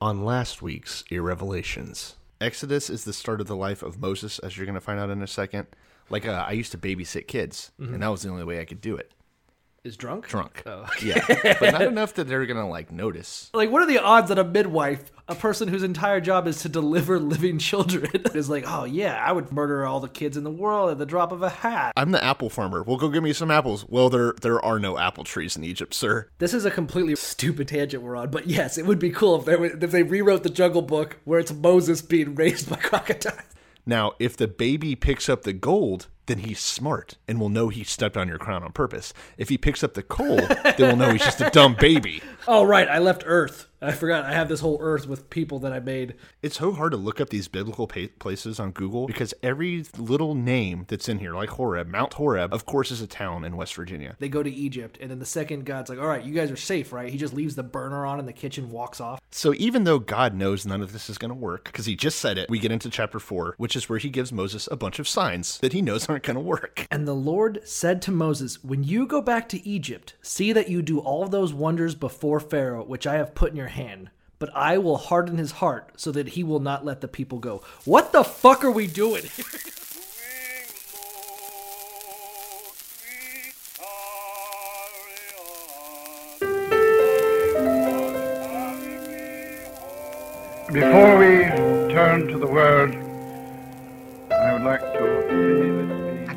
on last week's Irrevelations. Exodus is the start of the life of Moses, as you're going to find out in a second. Like, uh, I used to babysit kids, and that was the only way I could do it. Is drunk? Drunk. Oh. Yeah. but not enough that they're to, like, notice. Like, what are the odds that a midwife, a person whose entire job is to deliver living children, is like, oh yeah, I would murder all the kids in the world at the drop of a hat. I'm the apple farmer. Well, go give me some apples. Well, there there are no apple trees in Egypt, sir. This is a completely stupid tangent we're on, but yes, it would be cool if they were- if they rewrote the Jungle Book where it's Moses being raised by crocodiles. Now, if the baby picks up the gold, then he's smart and will know he stepped on your crown on purpose. If he picks up the coal, then we'll know he's just a dumb baby. Oh right, I left Earth. I forgot I have this whole Earth with people that I made. It's so hard to look up these biblical pa- places on Google because every little name that's in here, like Horeb, Mount Horeb, of course, is a town in West Virginia. They go to Egypt, and then the second God's like, "All right, you guys are safe, right?" He just leaves the burner on in the kitchen, walks off. So even though God knows none of this is going to work, because he just said it, we get into chapter 4, which is where he gives Moses a bunch of signs that he knows aren't going to work. And the Lord said to Moses, When you go back to Egypt, see that you do all those wonders before Pharaoh, which I have put in your hand. But I will harden his heart so that he will not let the people go. What the fuck are we doing? Before we turn to the word, I would like to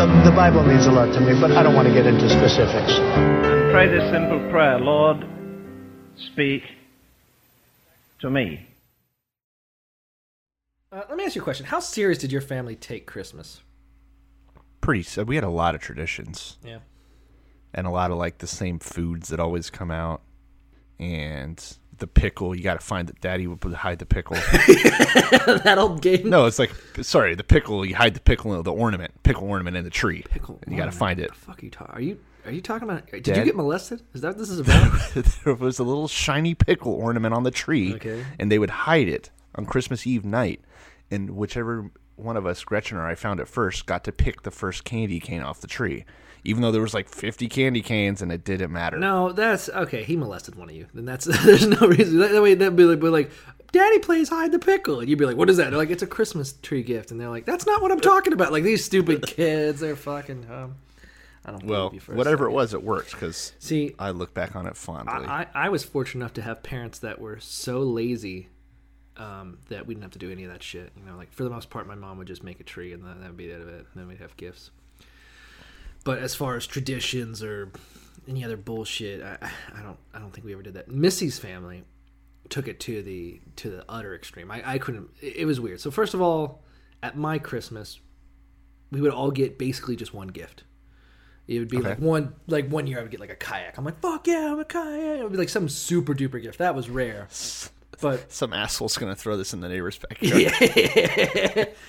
The, the Bible means a lot to me, but I don't want to get into specifics. Pray this simple prayer Lord, speak to me. Uh, let me ask you a question. How serious did your family take Christmas? Pretty so we had a lot of traditions Yeah. and a lot of like the same foods that always come out and the pickle, you got to find that daddy would hide the pickle. that old game? no, it's like sorry, the pickle, you hide the pickle in the ornament, pickle ornament in the tree. Pickle. And you got to find it. The fuck are you talking? Are you are you talking about? Did you get molested? Is that what this is about? there was a little shiny pickle ornament on the tree, Okay. and they would hide it on Christmas Eve night. And whichever one of us, Gretchen or I, found it first, got to pick the first candy cane off the tree, even though there was like fifty candy canes, and it didn't matter. no, that's okay. He molested one of you. Then that's there's no reason. That, way they'd be like, be like, Daddy plays hide the pickle, and you'd be like, What is that? They're like, It's a Christmas tree gift, and they're like, That's not what I'm talking about. Like these stupid kids, they're fucking. Um, I don't. well, believe you for a whatever it was, it worked because See, I look back on it fondly. I, I I was fortunate enough to have parents that were so lazy um, that we didn't have to do any of that shit. You know, like for the most part, my mom would just make a tree, and that would be the end of it. And then we'd have gifts. But as far as traditions or any other bullshit, I, I don't I don't think we ever did that. Missy's family took it to the to the utter extreme. I, I couldn't. It it was weird. So first of all, at my Christmas, we would all get basically just one gift. It would be Okay. like one like one year I would get like a kayak. I'm like, fuck yeah, I'm a kayak. It would be like some super duper gift. That was rare. But Some asshole's gonna throw this in the neighbor's backyard.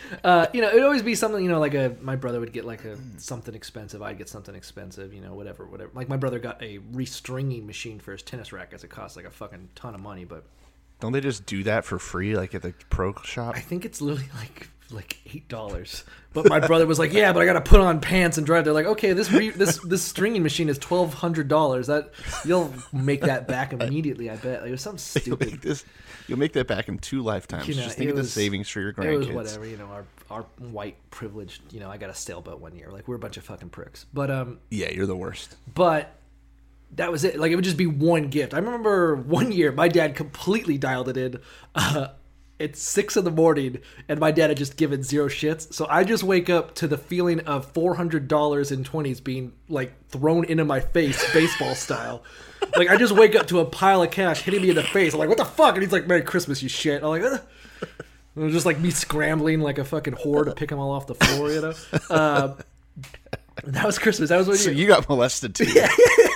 uh, you know, it would always be something, you know, like a my brother would get like a something expensive, I'd get something expensive, you know, whatever, whatever. Like my brother got a restringing machine for his tennis rackets. It cost like a fucking ton of money, but Don't they just do that for free, like at the pro shop? I think it's literally like like eight dollars. But my brother was like, "Yeah, but I got to put on pants and drive." They're like, "Okay, this re- this this stringing machine is twelve hundred dollars. That you'll make that back immediately. I bet. Like, it was something You'll stupid. make this. You'll make that back in two lifetimes. You know, just think it of the savings for your It was grandkids. whatever. You know, our our white privileged. You know, I got a sailboat one year. Like we're a bunch of fucking pricks. But um, Yeah, you're the worst. but that was it. Like it would just be one gift. I remember one year my dad completely dialed it in. Uh, it's six in the morning, and my dad had just given zero shits. So I just wake up to the feeling of four hundred dollars in twenties being like thrown into my face, baseball style. Like I just wake up to a pile of cash hitting me in the face. I'm like, "What the fuck?" And he's like, "Merry Christmas, you shit." I'm like, "Ugh." it was just like me scrambling like a fucking whore to pick them all off the floor, you know. Uh, that was Christmas. That was when So you, you got molested too.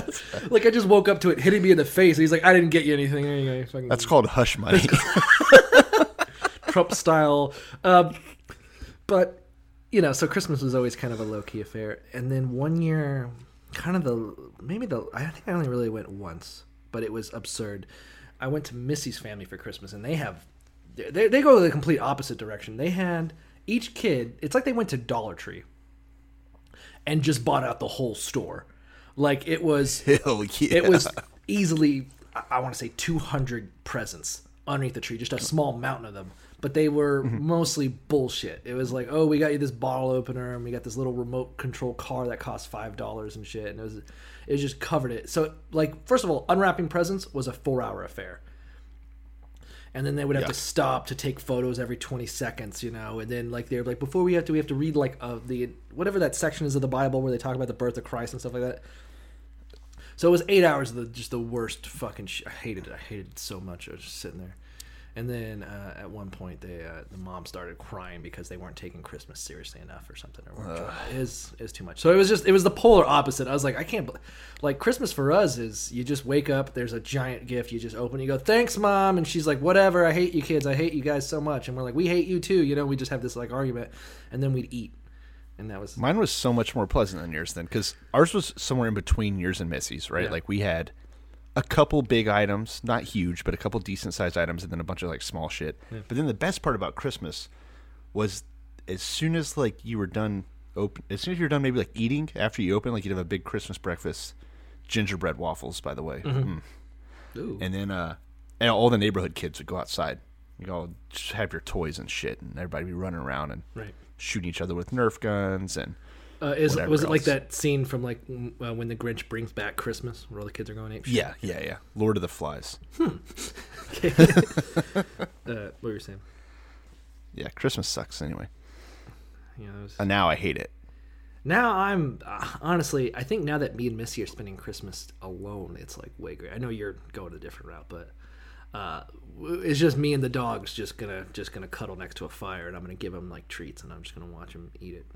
like I just woke up to it hitting me in the face. He's like, I didn't get you anything. There you go, fucking That's called hush money. Trump style. Um, but you know, so Christmas was always kind of a low key affair, and then one year, kind of the maybe the I think I only really went once, but it was absurd. I went to Missy's family for Christmas, and they have they they go the complete opposite direction. They had each kid. It's like they went to Dollar Tree and just bought out the whole store. Like it was Hell yeah. it was easily I- I want to say 200 presents underneath the tree, just a small mountain of them. But they were mostly bullshit. It was like, oh, we got you this bottle opener, and we got this little remote control car that cost five dollars and shit, and it was, it just covered it. So, like, first of all, unwrapping presents was a four-hour affair, and then they would have Yeah. to stop to take photos every 20 seconds, you know, and then like they're like, before we have to, we have to read like uh, the whatever that section is of the Bible where they talk about the birth of Christ and stuff like that. So it was eight hours of the just the worst fucking. Sh- I hated it. I hated it so much. I was just sitting there, and then uh, at one point, they uh, the mom started crying because they weren't taking Christmas seriously enough or something. Or weren't trying- it was it was too much. So it was just it was the polar opposite. I was like, I can't. Like Christmas for us is you just wake up. There's a giant gift. You just open. You go, thanks, mom, and she's like, whatever. I hate you kids. I hate you guys so much. And we're like, we hate you too. You know, we just have this like argument, and then we'd eat, and that was Mine was so much more pleasant than yours then, because ours was somewhere in between yours and Missy's, right? Yeah. Like we had a couple big items, not huge, but a couple decent sized items, and then a bunch of like small shit. But then the best part about Christmas was as soon as like you were done open, as soon as you were done maybe like eating after you open, like you'd have a big Christmas breakfast, gingerbread waffles, by the way, Mm. Ooh. and then uh, and all the neighborhood kids would go outside. You all have your toys and shit, and everybody be running around and right. Shooting each other with Nerf guns and Uh, is was it like that scene from like uh, when the Grinch brings back Christmas, where all the kids are going ape? Yeah, yeah, yeah. Lord of the Flies. Uh, what were you saying? Yeah, Christmas sucks anyway. Yeah, was... And now I hate it. Now I'm uh, honestly, I think now that me and Missy are spending Christmas alone, it's like way great. I know you're going a different route, but uh, it's just me and the dogs just gonna just gonna cuddle next to a fire, and I'm gonna give them like treats, and I'm just gonna watch them eat it.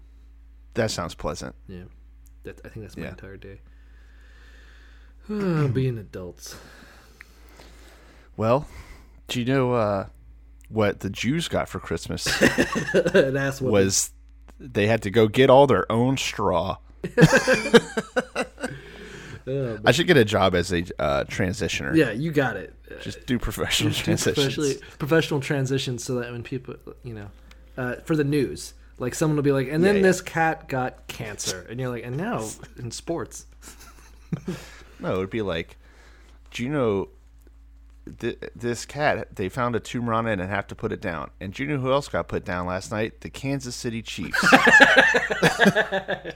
That sounds pleasant. Yeah, that I think that's my Yeah. entire day. Being adults. Well, do you know uh, what the Jews got for Christmas An ass whooping. was they had to go get all their own straw. I should get a job as a uh, transitioner. Yeah, you got it. Just do professional do transitions. professionally- professional transitions so that when people, you know, uh, for the news, like someone will be like, and then Yeah, yeah. this cat got cancer, and you're like, and now in sports, No, it would be like, do you know th- this cat? They found a tumor on it and have to put it down. And do you know who else got put down last night? The Kansas City Chiefs.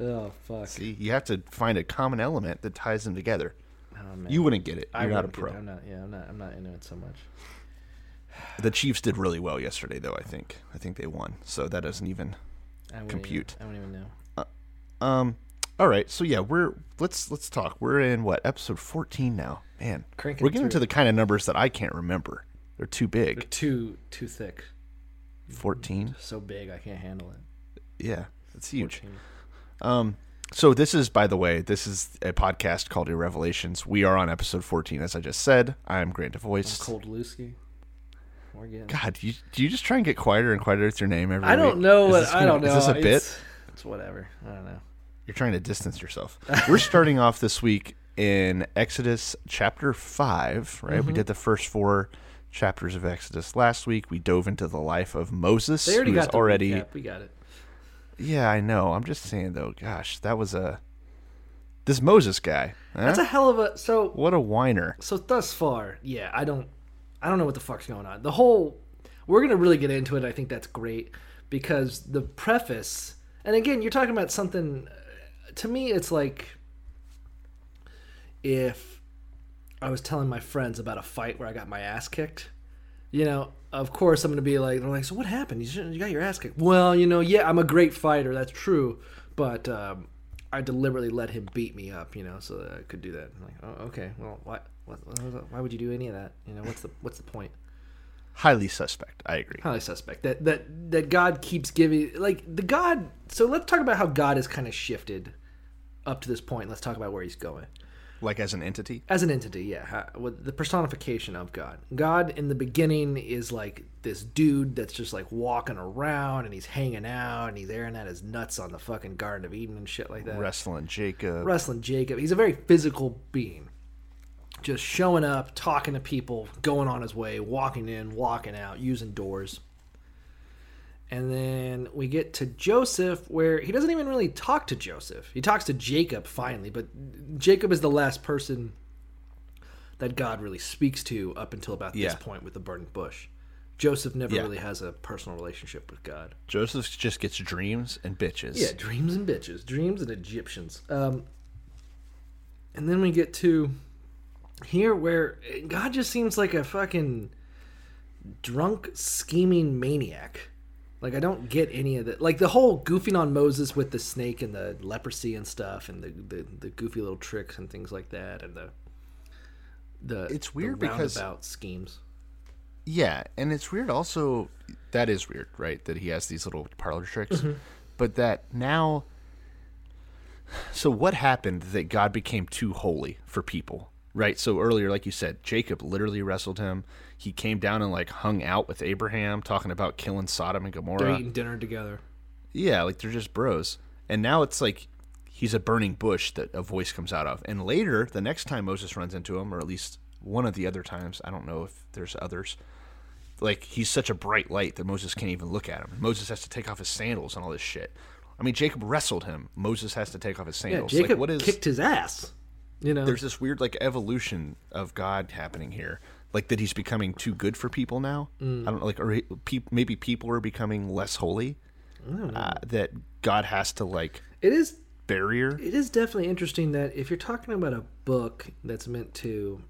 oh fuck, See, you have to find a common element that ties them together. Oh. You wouldn't get it. You're I not a pro. I'm not. Yeah, I'm not. I'm not into it so much. The Chiefs did really well yesterday, though. I think. I think they won. So that doesn't even. I Compute. Even, I don't even know. Um. All right. So yeah, we're let's let's talk. We're in what episode 14 now. Man, Cranking we're getting to the kind of numbers that I can't remember. They're too They're big. too too thick, 14. so big I can't handle it. Yeah, it's huge. 14. Um, so this is, by the way, this is a podcast called Irrevelations. We are on episode 14, as I just said. I'm Grant DeVoice. Cold Lusky. We're getting. God, you, do you just try and get quieter and quieter with your name every week? I don't week? know what I gonna- don't know. Is this a bit? It's, it's whatever. I don't know. You're trying to distance yourself. We're starting off this week in Exodus chapter 5, right? Mm-hmm. We did the first four chapters of Exodus last week. We dove into the life of Moses, They already who is got the already. recap. We got it. Yeah, I know. I'm just saying, though, gosh, that was a. This Moses guy. huh? That's a hell of a so. What a whiner. So thus far, yeah, I don't, I don't know what the fuck's going on. The whole, we're gonna really get into it. I think that's great because the preface, and again, you're talking about something. Uh, to me, it's like if I was telling my friends about a fight where I got my ass kicked. You know, of course, I'm gonna be like, they're like, so what happened? You you got your ass kicked. Well, you know, yeah, I'm a great fighter. That's true, but. Um, I deliberately let him beat me up, you know, so that I could do that. I'm like, oh, okay, well, why, what, why would you do any of that? You know, what's the what's the point? Highly suspect. I agree. Highly suspect that that that God keeps giving like the God. So let's talk about how God has kind of shifted up to this point. Let's talk about where he's going. Like as an entity. As an entity, yeah, the personification of God. God in the beginning is like this dude that's just like walking around and he's hanging out and he's airing out his nuts on the fucking Garden of Eden and shit like that. Wrestling Jacob. Wrestling Jacob. He's a very physical being. Just showing up, talking to people, going on his way, walking in, walking out, using doors. And then we get to Joseph, where he doesn't even really talk to Joseph. He talks to Jacob finally, but Jacob is the last person that God really speaks to up until about Yeah. this point with the burning bush. Joseph never Yeah. really has a personal relationship with God. Joseph just gets dreams and bitches. Yeah, dreams and bitches, dreams and Egyptians. Um, and then we get to here where God just seems like a fucking drunk, scheming maniac. Like I don't get any of that. Like the whole goofing on Moses with the snake and the leprosy and stuff, and the the, the goofy little tricks and things like that, and the the It's weird the because- roundabout schemes. Yeah, and it's weird also that is weird, right? That he has these little parlor tricks. Mm-hmm. But that now So what happened that God became too holy for people? Right? So earlier like you said, Jacob literally wrestled him. He came down and like hung out with Abraham talking about killing Sodom and Gomorrah. They're eating dinner together. Yeah, like they're just bros. And now it's like he's a burning bush that a voice comes out of. And later, the next time Moses runs into him, or at least one of the other times, I don't know if there's others, like he's such a bright light that Moses can't even look at him. Moses has to take off his sandals and all this shit. I mean, Jacob wrestled him. Moses has to take off his sandals. Yeah. Jacob like, what is kicked his ass. You know, there's this weird like evolution of God happening here, like that he's becoming too good for people now. Mm. I don't know, like or he, pe- maybe people are becoming less holy. Uh, that God has to like it is barrier. it is definitely interesting that if you're talking about a book that's meant to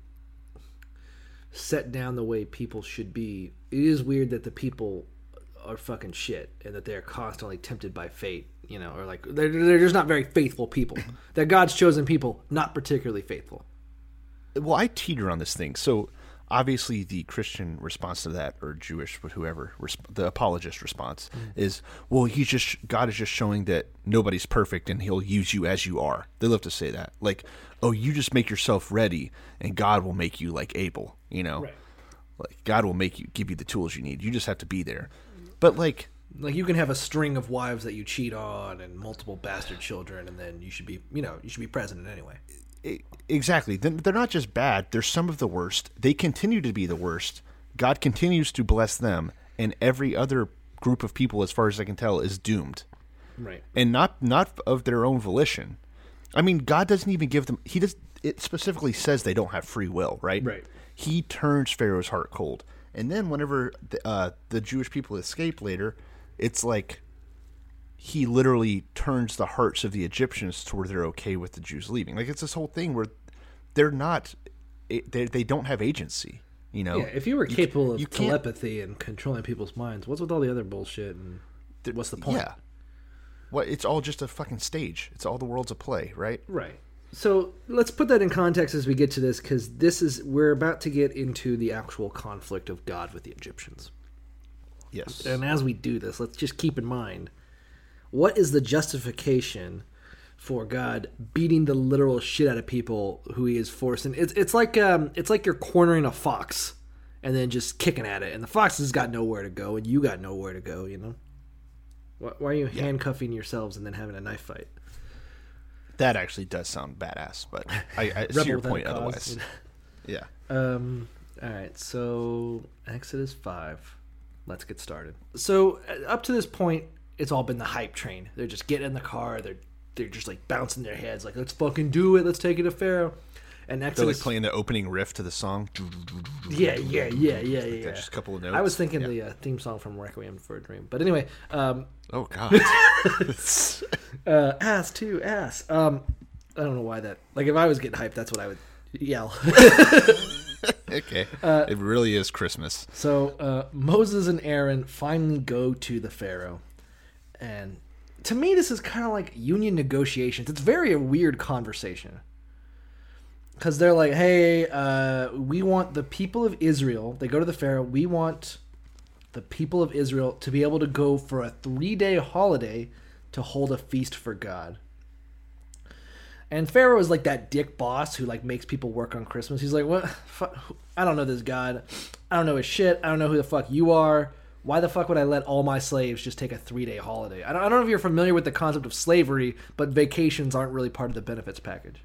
set down the way people should be, it is weird that the people are fucking shit and that they're constantly tempted by fate, you know, or like they're, they're just not very faithful people. that God's chosen people not particularly faithful. Well, I teeter on this thing. So obviously, the Christian response to that, or Jewish, but whoever, resp- the apologist response mm. is, well, he's just God is just showing that nobody's perfect and He'll use you as you are. They love to say that, like, oh, you just make yourself ready, and God will make you like Abel. You know, like God will make you give you the tools you need. You just have to be there. But like, Like you can have a string of wives that you cheat on and multiple bastard children, and then you should be, you know, you should be president anyway. Exactly. Then They're not just bad. They're some of the worst. They continue to be the worst. God continues to bless them, and every other group of people, as far as I can tell, is doomed, Right. and not not of their own volition. I mean, God doesn't even give them. He does. It specifically says they don't have free will, right? Right. He turns Pharaoh's heart cold, and then whenever the, uh, the Jewish people escape later, it's like he literally turns the hearts of the Egyptians to where they're okay with the Jews leaving. Like it's this whole thing where they're not, they they don't have agency. You know, Yeah, if you were capable ca- of you telepathy and controlling people's minds, what's with all the other bullshit and what's the point? Yeah, what? It's all just a fucking stage. It's all the world's a play, right? Right. So let's put that in context as we get to this, because this is we're about to get into the actual conflict of God with the Egyptians. Yes. And as we do this, let's just keep in mind what is the justification for God beating the literal shit out of people who he is forcing? It's it's like um it's like you're cornering a fox and then just kicking at it, and the fox has got nowhere to go, and you got nowhere to go. You know. Why, why are you handcuffing yourselves and then having a knife fight? That actually does sound badass, but I, I see your point otherwise. Yeah. Um. All right. So Exodus five. Let's get started. So uh, up to this point, it's all been the hype train. They're just getting in the car. They're they're just like bouncing their heads, like let's fucking do it. Let's take it to Pharaoh. And They're Exodus. like playing the opening riff to the song. yeah, yeah, yeah, yeah, yeah. Just a couple of notes. I was thinking Yeah. the uh, theme song from Requiem for a Dream. But anyway, um, Oh god. uh, ass to ass. Um, I don't know why that. Like if I was getting hyped, that's what I would yell. okay. Uh, it really is Christmas. So uh, Moses and Aaron finally go to the Pharaoh, and to me, this is kind of like union negotiations. It's very a weird conversation because they're like, "Hey, uh, we want the people of Israel." They go to the Pharaoh. We want the people of Israel to be able to go for a three-day holiday to hold a feast for God. And Pharaoh is like that dick boss who like makes people work on Christmas. He's like, "What? Fu- I don't know this god. I don't know his shit. I don't know who the fuck you are. Why the fuck would I let all my slaves just take a three day holiday? I don't, I don't know if you're familiar with the concept of slavery, but vacations aren't really part of the benefits package.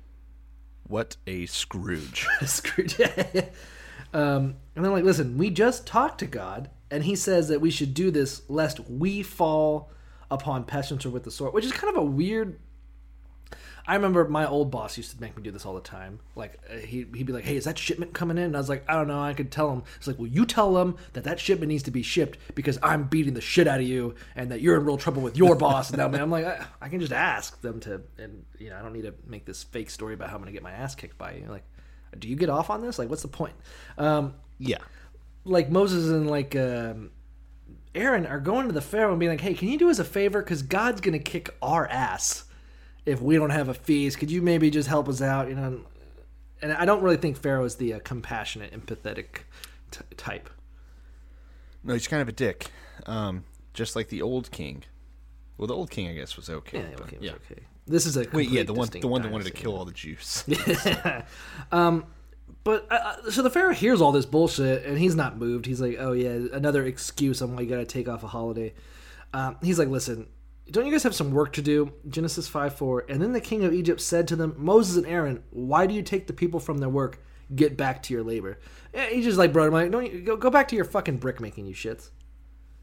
What a Scrooge. Scrooge. um, and they're like, listen, we just talked to God, and He says that we should do this lest we fall upon pestilence or with the sword, which is kind of a weird. I remember my old boss used to make me do this all the time. Like uh, he he'd be like, "Hey, is that shipment coming in?" And I was like, "I don't know." I could tell him. It's like, "Well, you tell them that that shipment needs to be shipped because I'm beating the shit out of you, and that you're in real trouble with your boss." And I'm like, I, I can just ask them to, and you know, I don't need to make this fake story about how I'm going to get my ass kicked by you. Like, do you get off on this? Like, what's the point? Um, yeah. like Moses and like um, Aaron are going to the Pharaoh and being like, "Hey, can you do us a favor? Because God's gonna kick our ass if we don't have a feast. Could you maybe just help us out?" You know. And I don't really think Pharaoh is the uh, compassionate, empathetic t- type. No, he's kind of a dick. Um, just like the old king. Well, the old king, I guess, was okay. Yeah, okay, yeah. okay. This is a Wait, yeah, the one, the one that wanted to kill all the Jews. But uh, so the Pharaoh hears all this bullshit and he's not moved. He's like, "Oh yeah, another excuse on why you got to take off a holiday." Um, he's like, "Listen, don't you guys have some work to do?" Genesis five four. And then the king of Egypt said to them, "Moses and Aaron, why do you take the people from their work? Get back to your labor." Yeah, he just like, bro, I'm like, don't you, go go back to your fucking brick making, you shits.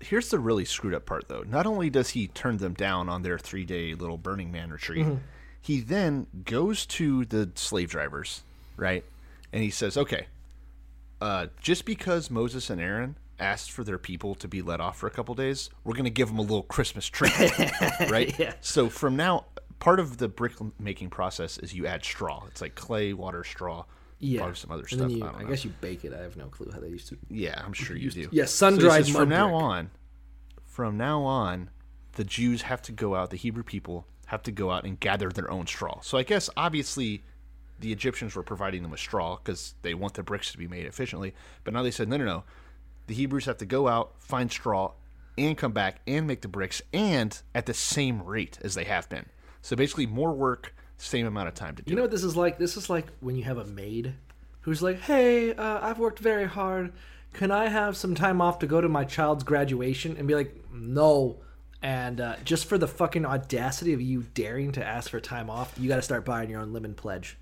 Here's the really screwed up part, though. Not only does he turn them down on their three day little Burning Man retreat, Mm-hmm. he then goes to the slave drivers, right? And he says, okay, uh, just because Moses and Aaron asked for their people to be let off for a couple days, we're going to give them a little Christmas treat, right? Yeah. So from now, part of the brick making process is you add straw. It's like clay, water, straw, Yeah, probably some other and stuff. you, I, don't I guess you bake it. I have no clue how they used to. Yeah, I'm sure you do. Yeah, sun-dried says, mud From now brick. on, from now on, the Jews have to go out. The Hebrew people have to go out and gather their own straw. So I guess obviously, the Egyptians were providing them with straw because they want the bricks to be made efficiently. But now they said, no, no, no. The Hebrews have to go out, find straw, and come back and make the bricks, and at the same rate as they have been. So basically, more work, same amount of time to do. You know it. what this is like? This is like when you have a maid who's like, "Hey, uh, I've worked very hard. Can I have some time off to go to my child's graduation?" And be like, "No." And uh, just for the fucking audacity of you daring to ask for time off, you got to start buying your own lemon pledge.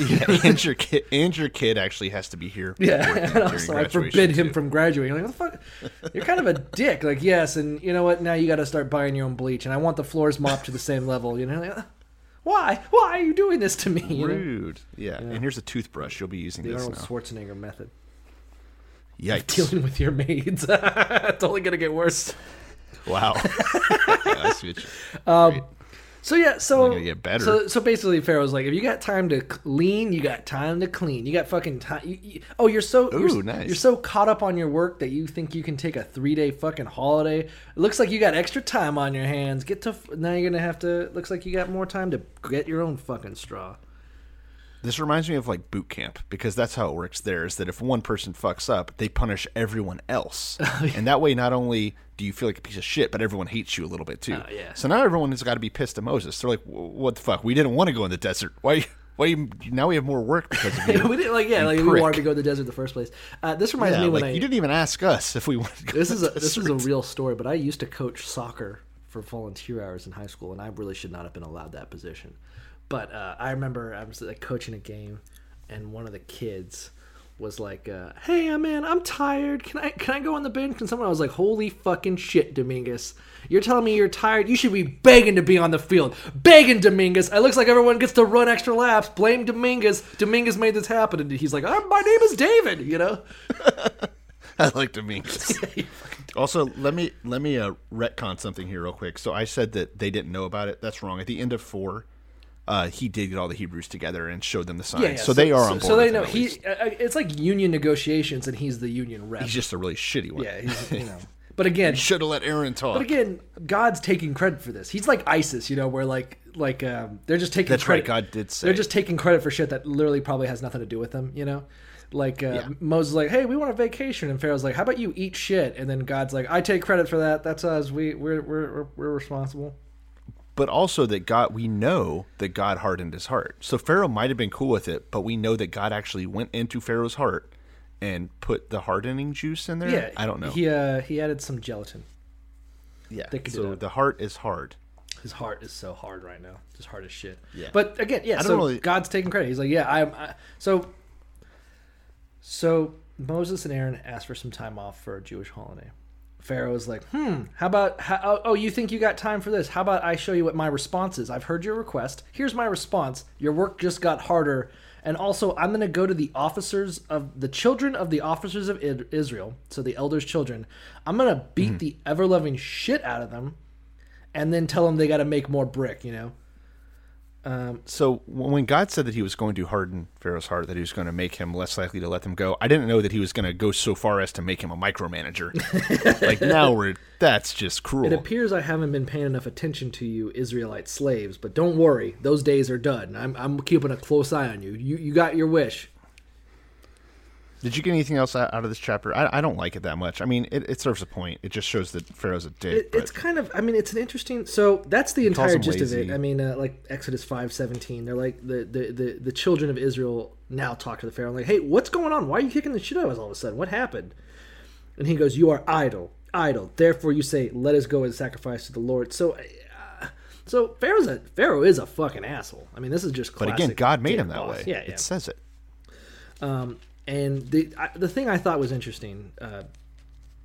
Yeah, and your kid, and your kid actually has to be here. Yeah, and also I forbid him from graduating. Like, what the fuck? You're kind of a dick. Like, yes, and you know what? Now you got to start buying your own bleach, and I want the floors mopped to the same level. You know, like, uh, why? Why are you doing this to me? You know? Rude. Yeah. and here's a toothbrush. You'll be using The this Arnold now. Schwarzenegger method. Yikes! Dealing with your maids. it's only gonna get worse. Wow. Yeah, I see what you- So yeah, so get better. So so basically, Pharaoh's like, if you got time to clean, you got time to clean. You got fucking time. You, you- oh, you're so you're, nice. you're so caught up on your work that you think you can take a three day fucking holiday. It looks like you got extra time on your hands. Get to now. You're gonna have to. Looks like you got more time to get your own fucking straw. This reminds me of like boot camp because that's how it works. There is that if one person fucks up, they punish everyone else, Oh, and that way not only do you feel like a piece of shit, but everyone hates you a little bit too. Oh, yeah. So now everyone has got to be pissed at Moses. They're like, "What the fuck? We didn't want to go in the desert. Why? Why? You, now we have more work because of you." we didn't like yeah, like we prick. wanted to go to the desert in the first place. Uh, this reminds Yeah, me when like I you didn't even ask us if we wanted to go. this is a this is a real story, but I used to coach soccer for volunteer hours in high school, and I really should not have been allowed that position. But uh, I remember I was like coaching a game, and one of the kids was like, uh, "Hey, uh, man, I'm tired. Can I can I go on the bench?" And someone I was like, "Holy fucking shit, Dominguez! You're telling me you're tired? You should be begging to be on the field, begging Dominguez. It looks like everyone gets to run extra laps. Blame Dominguez. Dominguez made this happen." And he's like, oh, "My name is David," you know. I like Dominguez. also, let me let me uh, retcon something here real quick. So I said that they didn't know about it. That's wrong. At the end of four, uh, he did get all the Hebrews together and showed them the signs. so, they are on board. So they know he. Uh, it's like union negotiations, and he's the union rep. He's just a really shitty one. yeah, he's, you know. But again, Should have let Aaron talk. but again, God's taking credit for this. He's like ISIS, you know, where like like um, they're just taking. That's right, credit. God did say. They're just taking credit for shit that literally probably has nothing to do with them, you know. Like uh, Yeah. Moses, is like, hey, we want a vacation, and Pharaoh's like, how about you eat shit? And then God's like, I take credit for that. That's us. We we're we're we're, we're responsible. But also that God, we know that God hardened his heart. So Pharaoh might have been cool with it, but we know that God actually went into Pharaoh's heart and put the hardening juice in there. Yeah, I don't know. He uh, he added some gelatin. yeah. So the heart is hard. His heart is so hard right now, just hard as shit. Yeah. But again, yeah. So really- God's taking credit. He's like, yeah, I'm. I, so. So Moses and Aaron asked for some time off for a Jewish holiday. Pharaoh was like, hmm, how about, how, oh, oh, you think you got time for this? How about I show you what my response is? I've heard your request. Here's my response. Your work just got harder. And also, I'm going to go to the officers of the children of the officers of Israel, so the elders' children. I'm going to beat the ever loving shit out of them and then tell them they got to make more brick, you know? Um, so when God said that he was going to harden Pharaoh's heart, that he was going to make him less likely to let them go, I didn't know that he was going to go so far as to make him a micromanager. like now we're that's just cruel. It appears I haven't been paying enough attention to you Israelite slaves, but don't worry, those days are done. I'm, I'm keeping a close eye on you. You you got your wish. Did you get anything else out of this chapter? I, I don't like it that much. I mean, it, it serves a point. It just shows that Pharaoh's a dick. It, it's kind of I mean it's an interesting so that's the entire gist of it. I mean uh, like Exodus 5:17 they're like the, the the the children of Israel now talk to the Pharaoh and like hey what's going on? Why are you kicking the shit out of us all of a sudden? What happened? And he goes you are idle idle therefore you say let us go and sacrifice to the Lord. So uh, so Pharaoh's a Pharaoh is a fucking asshole. I mean this is just but again, God made him that boss. way. Yeah, yeah. It says it. And the I, the thing I thought was interesting, uh,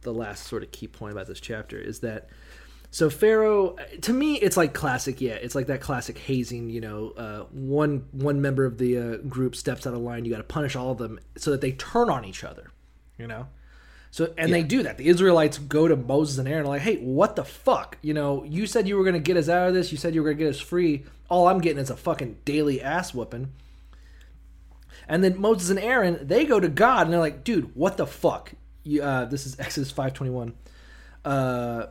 the last sort of key point about this chapter is that so Pharaoh, to me, it's like classic. Yeah, it's like that classic hazing. You know, uh, one one member of the uh, group steps out of line, you got to punish all of them so that they turn on each other. You know. So and they do that. The Israelites go to Moses and Aaron like, "Hey, what the fuck? You know, you said you were going to get us out of this. You said you were going to get us free. All I'm getting is a fucking daily ass whooping." And then Moses and Aaron, they go to God and they're like, dude, what the fuck? You, uh, this is Exodus 521. Uh,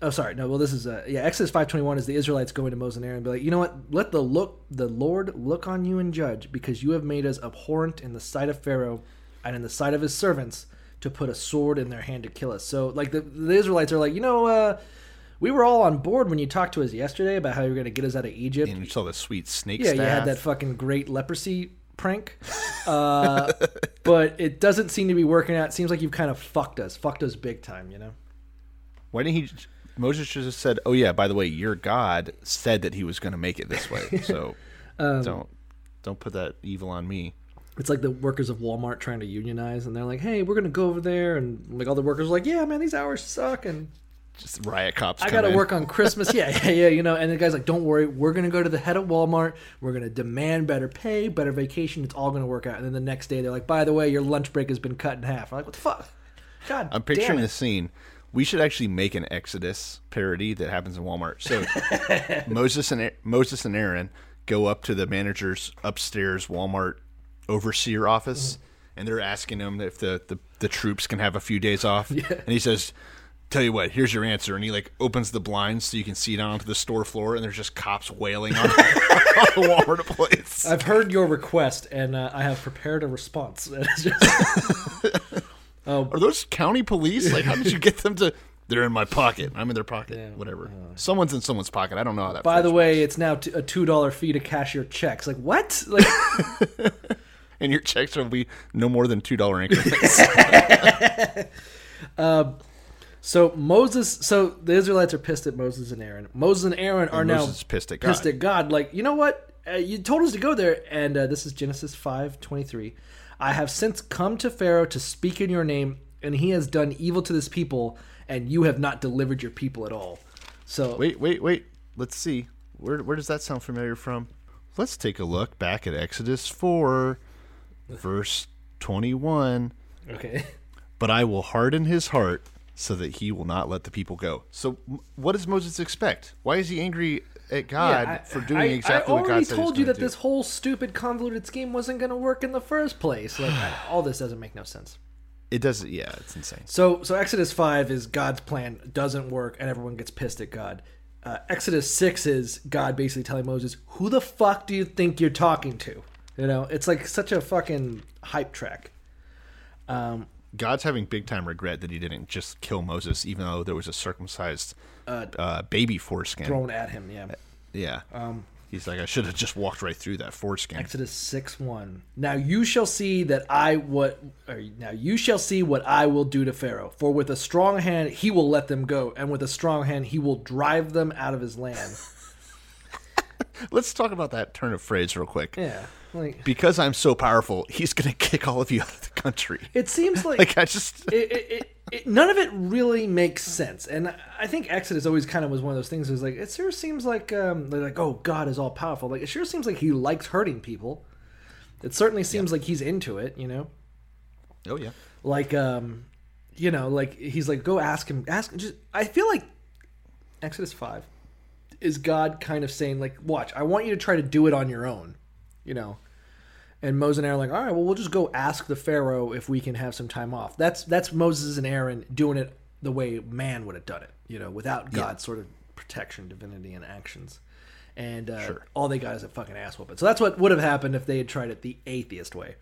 oh, sorry. No, well, this is, uh, yeah, Exodus 521 is the Israelites going to Moses and Aaron and be like, you know what? Let the look, the Lord look on you and judge because you have made us abhorrent in the sight of Pharaoh and in the sight of his servants to put a sword in their hand to kill us. So, like, the, the Israelites are like, you know, uh, we were all on board when you talked to us yesterday about how you were going to get us out of Egypt. And you saw the sweet snake Yeah, staff. you had that fucking great leprosy prank. Uh, but it doesn't seem to be working out. It seems like you've kind of fucked us. Fucked us big time, you know? Why didn't he? Moses just said, "Oh yeah, by the way, your God said that he was going to make it this way, so Um, don't don't put that evil on me." It's like the workers of Walmart trying to unionize, and they're like, "Hey, we're gonna go over there," and like all the workers are like, "Yeah, man, these hours suck," and Just riot cops. I gotta work on Christmas. Yeah, yeah, yeah, you know. And the guy's like, "Don't worry, we're gonna go to the head of Walmart. We're gonna demand better pay, better vacation. It's all gonna work out." And then the next day, they're like, "By the way, your lunch break has been cut in half." I'm like, "What the fuck?" God, I'm picturing the scene. We should actually make an Exodus parody that happens in Walmart. So Moses and Moses and Aaron go up to the manager's upstairs Walmart overseer office, Mm-hmm. and they're asking him if the, the, the troops can have a few days off. And he says, "Tell you what, here's your answer." And he like opens the blinds so you can see down onto the store floor, and there's just cops wailing on, on the Walmart place. I've heard your request and uh, I have prepared a response. Just- Are those county police? Like, how did you get them to? They're in my pocket. I'm in their pocket. Whatever. Someone's in someone's pocket. I don't know how that. by the way, it's now t- a two dollar fee to cash your checks. Like what? Like and your checks will be no more than two dollar increments. So Moses. So the Israelites are pissed at Moses and Aaron. Moses and Aaron are And now pissed at Pissed God. at God. Like you know what? Uh, you told us to go there, and uh, this is Genesis five twenty three. I have since come to Pharaoh to speak in your name, and he has done evil to this people, and you have not delivered your people at all. So wait, wait, wait. Let's see. Where where does that sound familiar from? Let's take a look back at Exodus four, verse twenty one. okay. But I will harden his heart so that he will not let the people go. So, what does Moses expect? Why is he angry at God I- for doing I, exactly I what God already said told he's you gonna that do? this whole stupid convoluted scheme wasn't going to work in the first place. Like all this doesn't make no sense. It doesn't. Yeah, it's insane. So so Exodus five is God's plan doesn't work and everyone gets pissed at God. Uh, Exodus six is God basically telling Moses, "Who the fuck do you think you're talking to?" You know, it's like such a fucking hype track. Um, God's having big time regret that he didn't just kill Moses, even though there was a circumcised uh, baby foreskin. thrown at him. Yeah. Yeah. Um, He's like, I should have just walked right through that foreskin. Exodus six one. Now you shall see that I what. Or, now you shall see what I will do to Pharaoh. For with a strong hand he will let them go, and with a strong hand he will drive them out of his land. Let's talk about that turn of phrase real quick. yeah. Like Because I'm so powerful, he's gonna kick all of you out of the country. it seems like, Like I just it, it, it, it, none of it really makes sense. And I think Exodus always kind of was one of those things. It was like it sure seems like um, they're like, oh, God is all powerful. Like it sure seems like he likes hurting people. It certainly seems like he's into it. You know. Oh yeah. like um you know like he's like go ask him ask just i feel like exodus 5 is god kind of saying like watch i want you to try to do it on your own you know and moses and aaron are like all right well we'll just go ask the pharaoh if we can have some time off that's that's moses and aaron doing it the way man would have done it you know without god's sort of protection divinity and actions and uh, Sure. all they got is a fucking ass whooping so that's what would have happened if they had tried it the atheist way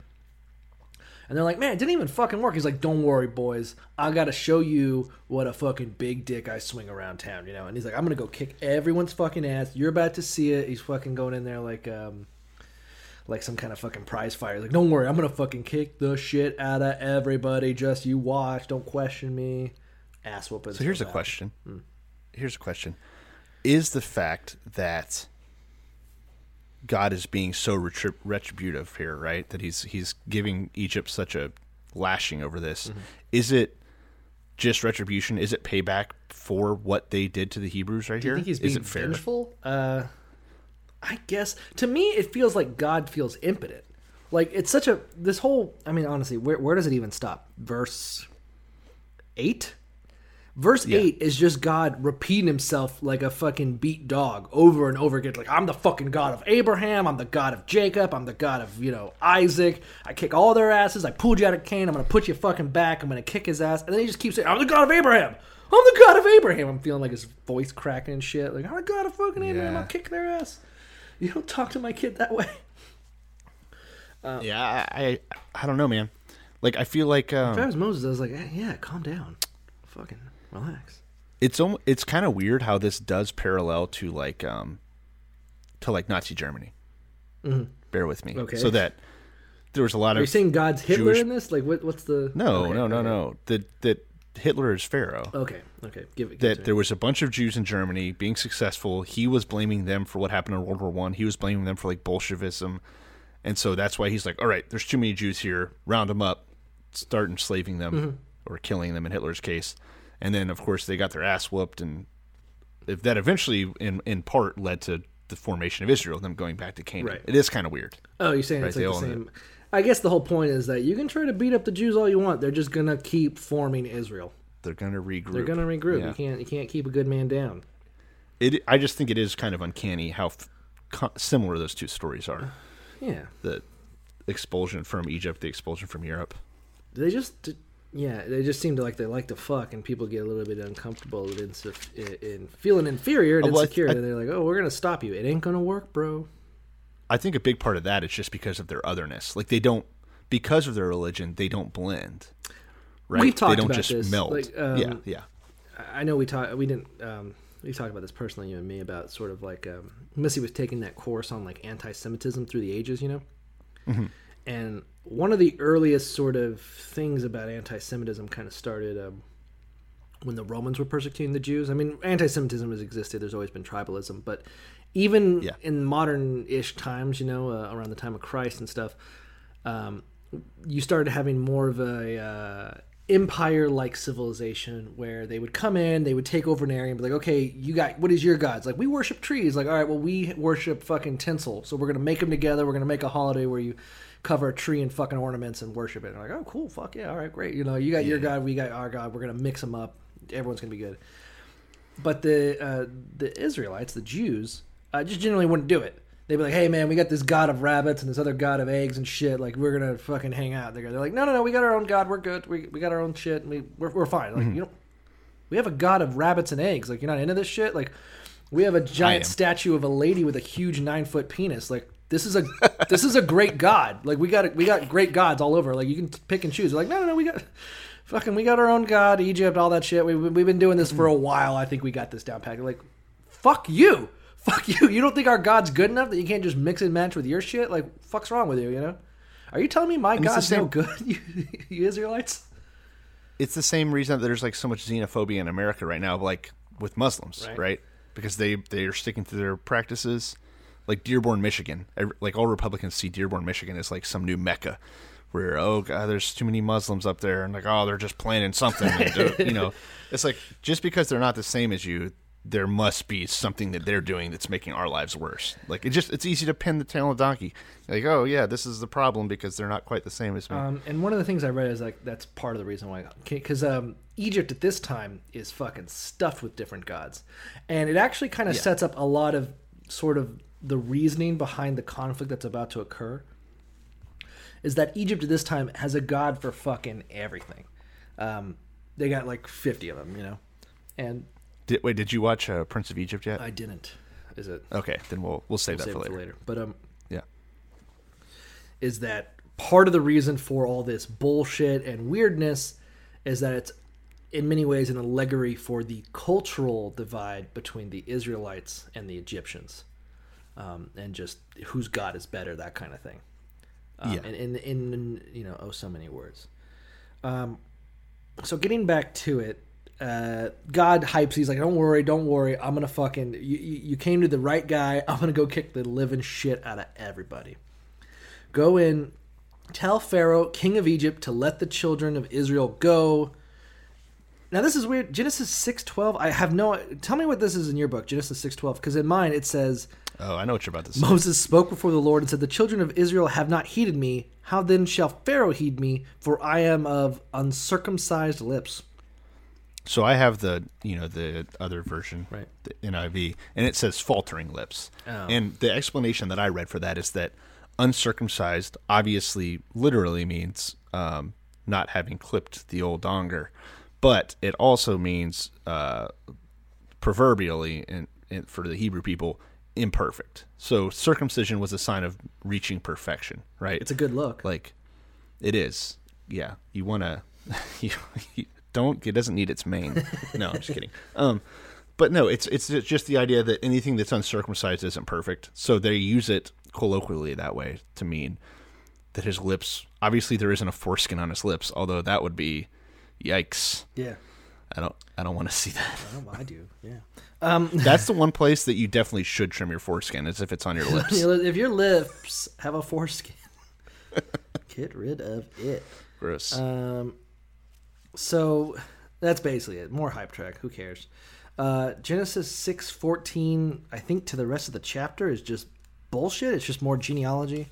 and they're like, man, it didn't even fucking work. He's like, don't worry, boys. I got to show you what a fucking big dick I swing around town, you know? And he's like, I'm going to go kick everyone's fucking ass. You're about to see it. He's fucking going in there like, um, like some kind of fucking prize fighter. He's like, don't worry. I'm going to fucking kick the shit out of everybody. Just you watch. Don't question me. Ass whooping. So here's a question. Here's a question: Is the fact that God is being so retrib- retributive here, right? That he's he's giving Egypt such a lashing over this. Is it just retribution? Is it payback for what they did to the Hebrews right Do you here? think he's is being it fair? vengeful? Uh, I guess to me it feels like God feels impotent. Like it's such a this whole. I mean, honestly, where where does it even stop? Verse eight. Verse Yeah. eight is just God repeating himself like a fucking beat dog over and over again. Like I'm the fucking God of Abraham. I'm the God of Jacob. I'm the God of you know Isaac. I kick all their asses. I pulled you out of Cain. I'm gonna put you fucking back. I'm gonna kick his ass. And then he just keeps saying, I'm the God of Abraham. I'm the God of Abraham. I'm feeling like his voice cracking and shit. Like I'm the God of fucking Abraham. Yeah. I'll kick their ass. You don't talk to my kid that way. Yeah, I, I don't know, man. Like I feel like um, If I was Moses, I was like, "Eh, yeah, calm down, fucking relax. it's almo- it's kind of weird how this does parallel to like um to like Nazi Germany. Bear with me. Mm-hmm. Okay. So that there was a lot of Are you saying God's Hitler Jewish- in this? Like, what, what's the? no, Okay, no, no, okay. no. That that Hitler is Pharaoh. Okay, okay, give it. That there was a bunch of Jews in Germany being successful. He was blaming them for what happened in World War One. He was blaming them for like Bolshevism, and so that's why he's like, "All right, there's too many Jews here. Round them up, start enslaving them Mm-hmm. or killing them." In Hitler's case, and then of course they got their ass whooped, and if that eventually, in in part, led to the formation of Israel, them going back to Canaan. Right. It is kind of weird. Oh, you're saying it's like the same. I guess the whole point is that you can try to beat up the Jews all you want. They're just gonna keep forming Israel. They're gonna regroup. They're gonna regroup. Yeah. You can't. You can't keep a good man down. It. I just think it is kind of uncanny how f- similar those two stories are. Yeah. the expulsion from Egypt, the expulsion from Europe. They just. Yeah, they just seem to like they like to fuck, and people get a little bit uncomfortable and in, in feeling inferior and Oh, well, I- insecure. I- and they're like, "Oh, we're gonna stop you. It ain't gonna work, bro." I think a big part of that is just because of their otherness. Like they don't, because of their religion, they don't blend. Right? We've talked they don't about just this, meld. like, um, yeah, yeah. I know we talked. We didn't. Um, we talked about this personally, you and me, about sort of like um, Missy was taking that course on like anti-Semitism through the ages, you know. Mm-hmm. And one of the earliest sort of things about anti-Semitism kind of started um, when the Romans were persecuting the Jews. I mean, anti-Semitism has existed. There's always been tribalism, but even Yeah. in modern-ish times, you know, uh, around the time of Christ and stuff, um, you started having more of a uh, empire-like civilization where they would come in, they would take over an area and be like, "Okay, you got what is your gods?" Like, we worship trees. Like, all right, well, we worship fucking tinsel, so we're gonna make them together. We're gonna make a holiday where you cover a tree in fucking ornaments and worship it. And like, oh, cool, fuck yeah, all right, great. You know, you got your god, we got our god. We're gonna mix them up. Everyone's gonna be good. But the uh, the Israelites, the Jews, uh, just generally wouldn't do it. They'd be like, "Hey man, we got this god of rabbits and this other god of eggs and shit. Like we're gonna fucking hang out." They're, they're like, "No, no, no, we got our own god. We're good. We, we got our own shit. And we we're, we're fine. Like you know, we have a god of rabbits and eggs. Like you're not into this shit. Like we have a giant statue of a lady with a huge nine foot penis. Like This is a this is a great god. Like we got we got great gods all over. Like you can pick and choose. Like no no no we got fucking we got our own god Egypt all that shit. We we've been doing this for a while. I think we got this down pat. Like fuck you. Fuck you. You don't think our god's good enough that you can't just mix and match with your shit? Like fuck's wrong with you? You know? Are you telling me my the god's no good? You, you Israelites? it's the same reason that there's like so much xenophobia in America right now, like with Muslims, Right. right? Because they they are sticking to their practices. Like Dearborn, Michigan, like all Republicans see Dearborn, Michigan as like some new mecca, where oh god, there's too many Muslims up there, and like oh they're just planning something, and you know, it's like just because they're not the same as you, there must be something that they're doing that's making our lives worse. Like it just it's easy to pin the tail on a donkey, like oh yeah, this is the problem because they're not quite the same as me. Um, and one of the things I read is like that's part of the reason why, because um, Egypt at this time is fucking stuffed with different gods, and it actually kind of sets up a lot of sort of the reasoning behind the conflict that's about to occur. Is that Egypt at this time has a god for fucking everything? Um, they got like fifty of them, you know, and Did, wait, did you watch uh, Prince of Egypt yet? I didn't. Is it? Okay, then we'll we'll save We'll that save for it later. But um, Yeah. is that part of the reason for all this bullshit and weirdness is that it's in many ways an allegory for the cultural divide between the Israelites and the Egyptians, um, and just whose God is better, that kind of thing. Um, Yeah. And in, in you know oh so many words. Um, so getting back to it, uh, God hypes. He's like, "Don't worry, don't worry. I'm gonna fucking you, you. came to the right guy. I'm gonna go kick the living shit out of everybody. Go in, tell Pharaoh, king of Egypt, to let the children of Israel go." Now this is weird. Genesis six twelve. I have no. Tell me what this is in your book, Genesis six twelve, because in mine it says. Oh, I know what you're about to say. Moses spoke before the Lord and said, The children of Israel have not heeded me. How then shall Pharaoh heed me? For I am of uncircumcised lips. So I have the you know the other version, Right. the NIV, and it says faltering lips. Oh. And the explanation that I read for that is that uncircumcised obviously literally means um, not having clipped the old donger, but it also means uh, proverbially in, in, for the Hebrew people imperfect. So circumcision was a sign of reaching perfection, right? It's a good look. like it is yeah you want to you, you don't it doesn't need its mane no i'm just kidding um but no it's it's just the idea that anything that's uncircumcised isn't perfect so they use it colloquially that way to mean that his lips obviously there isn't a foreskin on his lips although that would be yikes Yeah. i don't i don't want to see that Oh, I do. Yeah. Um, that's the one place that you definitely should trim your foreskin is if it's on your lips if your lips have a foreskin, get rid of it. gross Um, so that's basically it. More hype track. Who cares? Uh, Genesis six fourteen. I think to the rest of the chapter is just bullshit. It's just more genealogy.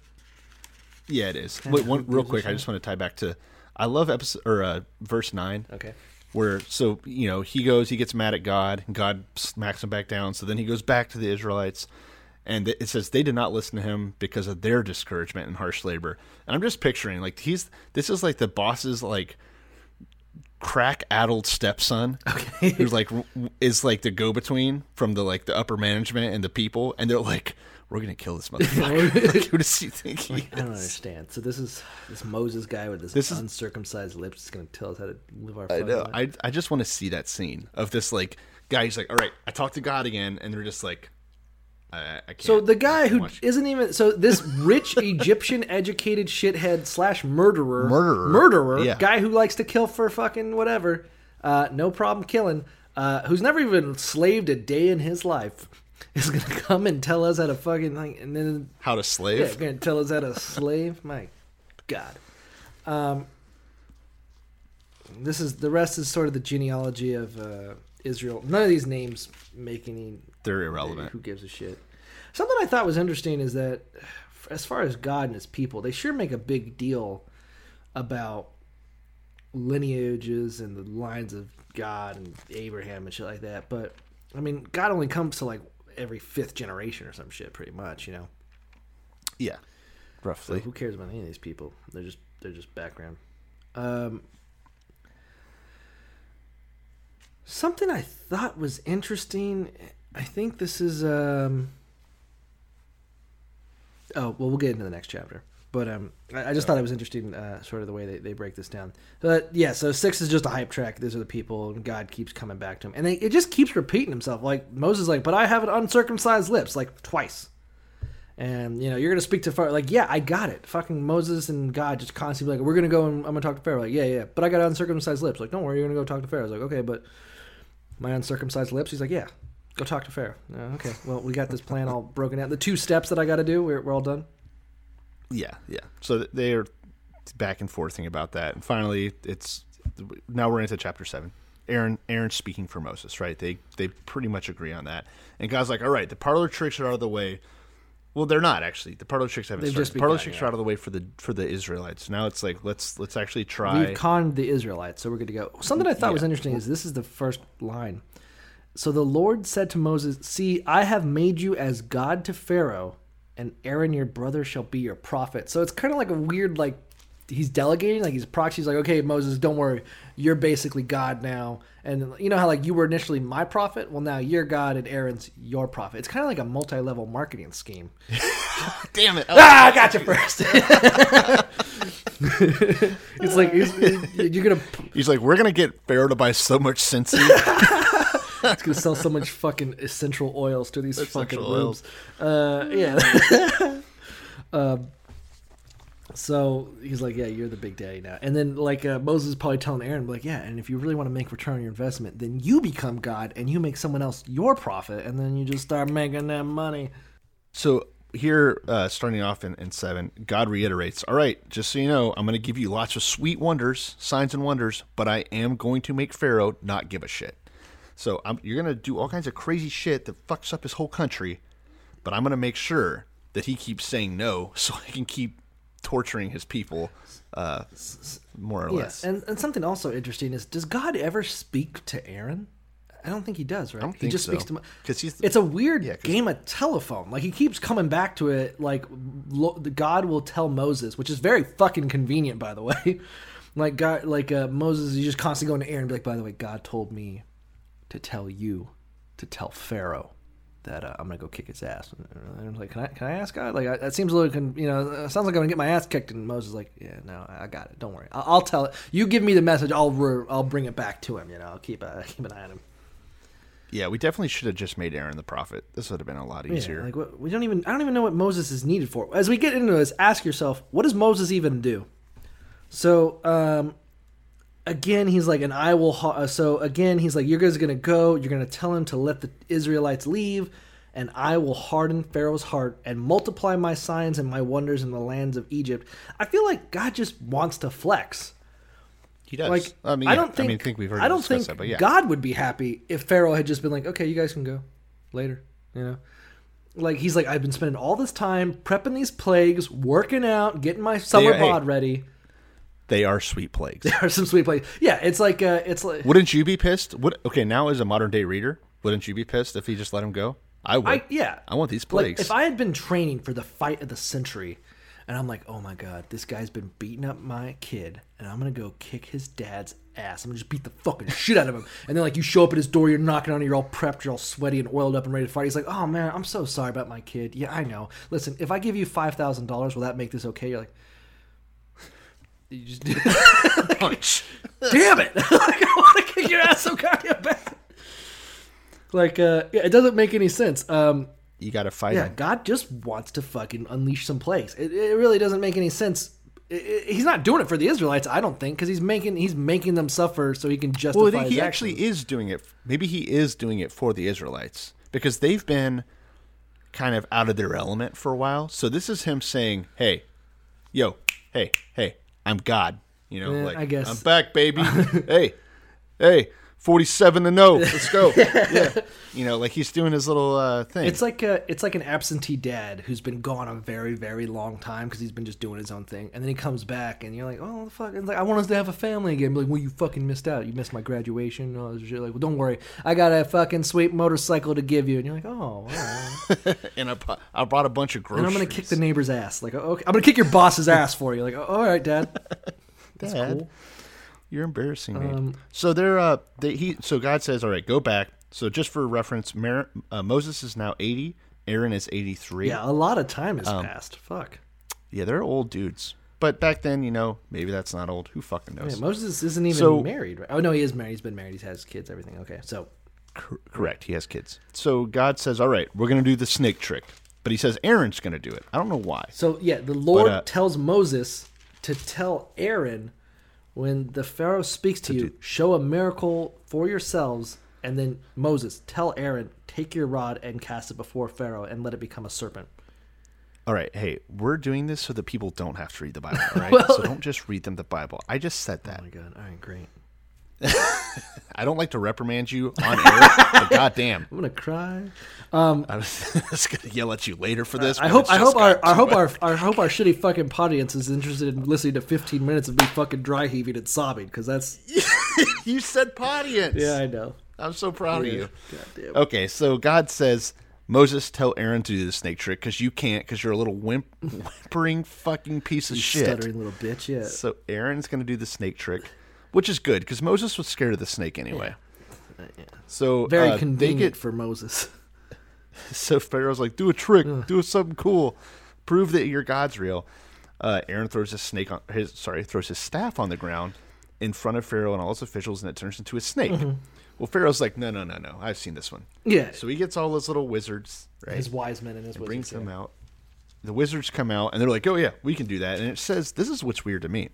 Yeah, it is. Wait, one real quick. I just want to tie back to. I love episode or uh, verse nine. Okay. Where so you know he goes, he gets mad at God, and God smacks him back down. So then he goes back to the Israelites, and it says they did not listen to him because of their discouragement and harsh labor. And I'm just picturing like he's this is like the boss's like crack addled stepson okay. who's like is like the go between from the like the upper management and the people, and they're like, "We're gonna kill this motherfucker." like, who does he think he I don't understand. So this is this Moses guy with this, This is- uncircumcised lips is to tell us how to live our. I know. life. I I just want to see that scene of this like guy. He's like, "All right, I talked to God again," and they're just like, "I, I can't." So the guy who watch." isn't even so this rich Egyptian educated shithead slash murderer Murderer. murderer Yeah. guy who likes to kill for fucking whatever, uh, no problem killing, uh, who's never even slaved a day in his life, is gonna come and tell us how to fucking like, and then how to slave. yeah, gonna tell us how to slave. My God, um, this is the rest is sort of the genealogy of uh, Israel. None of these names make any They're irrelevant. who gives a shit? Something I thought was interesting is that, as far as God and His people, they sure make a big deal about lineages and the lines of God and Abraham and shit like that. But I mean, God only comes to like every fifth generation or some shit, pretty much. You know, Yeah, so roughly. who cares about any of these people? They're just they're just background. Um, something I thought was interesting. I think this is um. Oh well, we'll get into the next chapter. But um, I, I just thought it was interesting, uh, sort of the way they, they break this down. But yeah, so six is just a hype track. These are the people, and God keeps coming back to him, and they, it just keeps repeating himself. Like Moses, is like, but I have an uncircumcised lips, like twice. And you know, you're gonna speak to Pharaoh. Like, yeah, I got it. Fucking Moses and God just constantly like, we're gonna go and I'm gonna talk to Pharaoh. Like, yeah, yeah, but I got uncircumcised lips. Like, don't worry, you're gonna go talk to Pharaoh. I was like, okay, but my uncircumcised lips. He's like, yeah, go talk to Pharaoh. Uh, okay, well, we got this plan all broken out. The two steps that I got to do, we're, we're all done. Yeah, yeah. So they're back and forthing about that, and finally, it's now we're into chapter seven. Aaron, Aaron's speaking for Moses, right? They they pretty much agree on that, and God's like, all right, the parlor tricks are out of the way. Well, they're not actually. The parlor tricks haven't They've started. just The parlor begun, tricks yeah. are out of the way for the for the Israelites. Now it's like let's let's actually try. We've conned the Israelites, so we're good to go. Something I thought was interesting is this is the first line. So the Lord said to Moses, See, I have made you as God to Pharaoh, and Aaron your brother shall be your prophet. So it's kind of like a weird, like, he's delegating, like he's proxy. He's like, Okay, Moses, don't worry. You're basically God now. And you know how, like, you were initially my prophet? Well, now you're God, and Aaron's your prophet. It's kind of like a multi level marketing scheme. Damn it! ah, I got you first. it's like, he's- you're going to He's like, we're gonna get Pharaoh to buy so much Scentsy. It's gonna sell so much fucking essential oils to these fucking Essential rooms. Uh, yeah. um, so he's like, "Yeah, you're the big daddy now." And then like uh, Moses is probably telling Aaron, like, "Yeah, and if you really want to make return on your investment, then you become God and you make someone else your prophet, and then you just start making that money." So here, uh, starting off in, in seven, God reiterates, "All right, just so you know, I'm going to give you lots of sweet wonders, signs and wonders, but I am going to make Pharaoh not give a shit. So I'm, you're going to do all kinds of crazy shit that fucks up his whole country, but I'm going to make sure that he keeps saying no, so I can keep torturing his people, uh, more or less." And and something also interesting is, does God ever speak to Aaron? I don't think he does, right? don't he think just so. speaks to Mo- 'Cause he's- it's a weird Yeah, game of telephone. Like he keeps coming back to it. Like lo- the God will tell Moses, which is very fucking convenient, by the way. like God, like uh, Moses, you just constantly going to Aaron, and be like, by the way, God told me to tell you to tell Pharaoh that uh, I'm gonna go kick his ass. And I'm like, can I can I ask God? Like I, that seems a little, con- you know, sounds like I'm gonna get my ass kicked. And Moses is like, yeah, no, I got it. Don't worry. I'll, I'll tell it. You give me the message. I'll re- I'll bring it back to him. You know, I'll keep uh, keep an eye on him. Yeah, we definitely should have just made Aaron the prophet. This would have been a lot Yeah, easier. like what, we don't even. I don't even know what Moses is needed for. As we get into this, ask yourself, what does Moses even do? So, um, again, he's like, and I will. Ha-. So again, he's like, you guys are gonna go. You're gonna tell him to let the Israelites leave, and I will harden Pharaoh's heart and multiply my signs and my wonders in the lands of Egypt. I feel like God just wants to flex. he does. Like I mean, I don't think I mean, think we've heard I don't think that, yeah. God would be happy if Pharaoh had just been like, okay, you guys can go later. You know, like he's like, I've been spending all this time prepping these plagues, working out, getting my summer hey. bod ready. They are sweet plagues. There are some sweet plagues. Yeah, it's like uh, it's like Wouldn't you be pissed? Would okay now as a modern day reader, wouldn't you be pissed if he just let him go? I would. I yeah. I want these Like plagues. if I had been training for the fight of the century, and I'm like, oh my god, this guy's been beating up my kid, and I'm gonna go kick his dad's ass. I'm gonna just beat the fucking shit out of him. And then like you show up at his door, you're knocking on it, you're all prepped, you're all sweaty and oiled up and ready to fight. He's like, oh man, I'm so sorry about my kid. Yeah, I know. Listen, if I give you five thousand dollars, will that make this okay? You're like. You just punch. damn it! like, I want to kick your ass so goddamn bad. Like, uh, yeah, it doesn't make any sense. Um, You got to fight yeah, him. God just wants to fucking unleash some plagues. It, it really doesn't make any sense. I- I- he's not doing it for the Israelites, I don't think, because he's making he's making them suffer so he can justify. Well, I think he actions. actually is doing it. Maybe he is doing it for the Israelites because they've been kind of out of their element for a while. So this is him saying, "Hey, yo, hey, hey, I'm God." You know, Yeah, like I guess. I'm back, baby. hey, hey, forty-seven to no. Let's go. yeah, you know, like he's doing his little uh, thing. It's like a, it's like an absentee dad who's been gone a very very long time because he's been just doing his own thing, and then he comes back, and you're like, oh the fuck, and like I want us to have a family again. Be like, well, you fucking missed out. You missed my graduation. All this shit. Like, well, don't worry, I got a fucking sweet motorcycle to give you, and you're like, oh, and I, I brought a bunch of groceries. and. I'm gonna kick the neighbor's ass. Like, okay, I'm gonna kick your boss's ass for you. Like, oh, all right, dad. That's Dad. cool. You're embarrassing me. Um, so they're uh, they, he so God says, all right, go back. So just for reference, Mer- uh, Moses is now eighty, Aaron is 83. Yeah, a lot of time has Um, passed. Fuck. Yeah, they're old dudes. But back then, you know, maybe that's not old. Who fucking knows? Yeah, Moses isn't even So- married. Right? Oh no, he is married. He's been married. He has kids. Everything. Okay, so Cor- correct. He has kids. So God says, "All right, we're going to do the snake trick." But he says Aaron's going to do it. I don't know why. So yeah, the Lord uh, tells Moses to tell Aaron when the Pharaoh speaks to, you, show a miracle for yourselves, and then Moses tell Aaron, take your rod and cast it before Pharaoh and let it become a serpent. All right, hey, we're doing this so that people don't have to read the Bible, all right? Well- so don't just read them the Bible. I just said oh that. Oh my god! All right, great. I don't like to reprimand you on air, but goddamn, I'm gonna cry. Um, um, I was gonna yell at you later for this. I hope I hope our I hope our I hope our shitty fucking audience is interested in listening to 15 minutes of me fucking dry heaving and sobbing because that's you said audience. yeah I know. I'm so proud Yeah. of you. Goddamn. Okay, so God says, Moses, tell Aaron to do the snake trick because you can't because you're a little whimpering fucking piece of You shit. stuttering little bitch. Yeah. So Aaron's going to do the snake trick, which is good because Moses was scared of the snake anyway. So Very uh, they convenient get for Moses. so Pharaoh's like, do a trick, do something cool, prove that your God's real. Uh, Aaron throws his snake on his sorry throws his staff on the ground in front of Pharaoh and all his officials, and it turns into a snake. Well, Pharaoh's like, no, no, no, no, I've seen this one. Yeah. So he gets all his little wizards, right? His wise men and his and wizards, brings yeah. them out. The wizards come out and they're like, "Oh yeah, we can do that." And it says, "This is what's weird to me."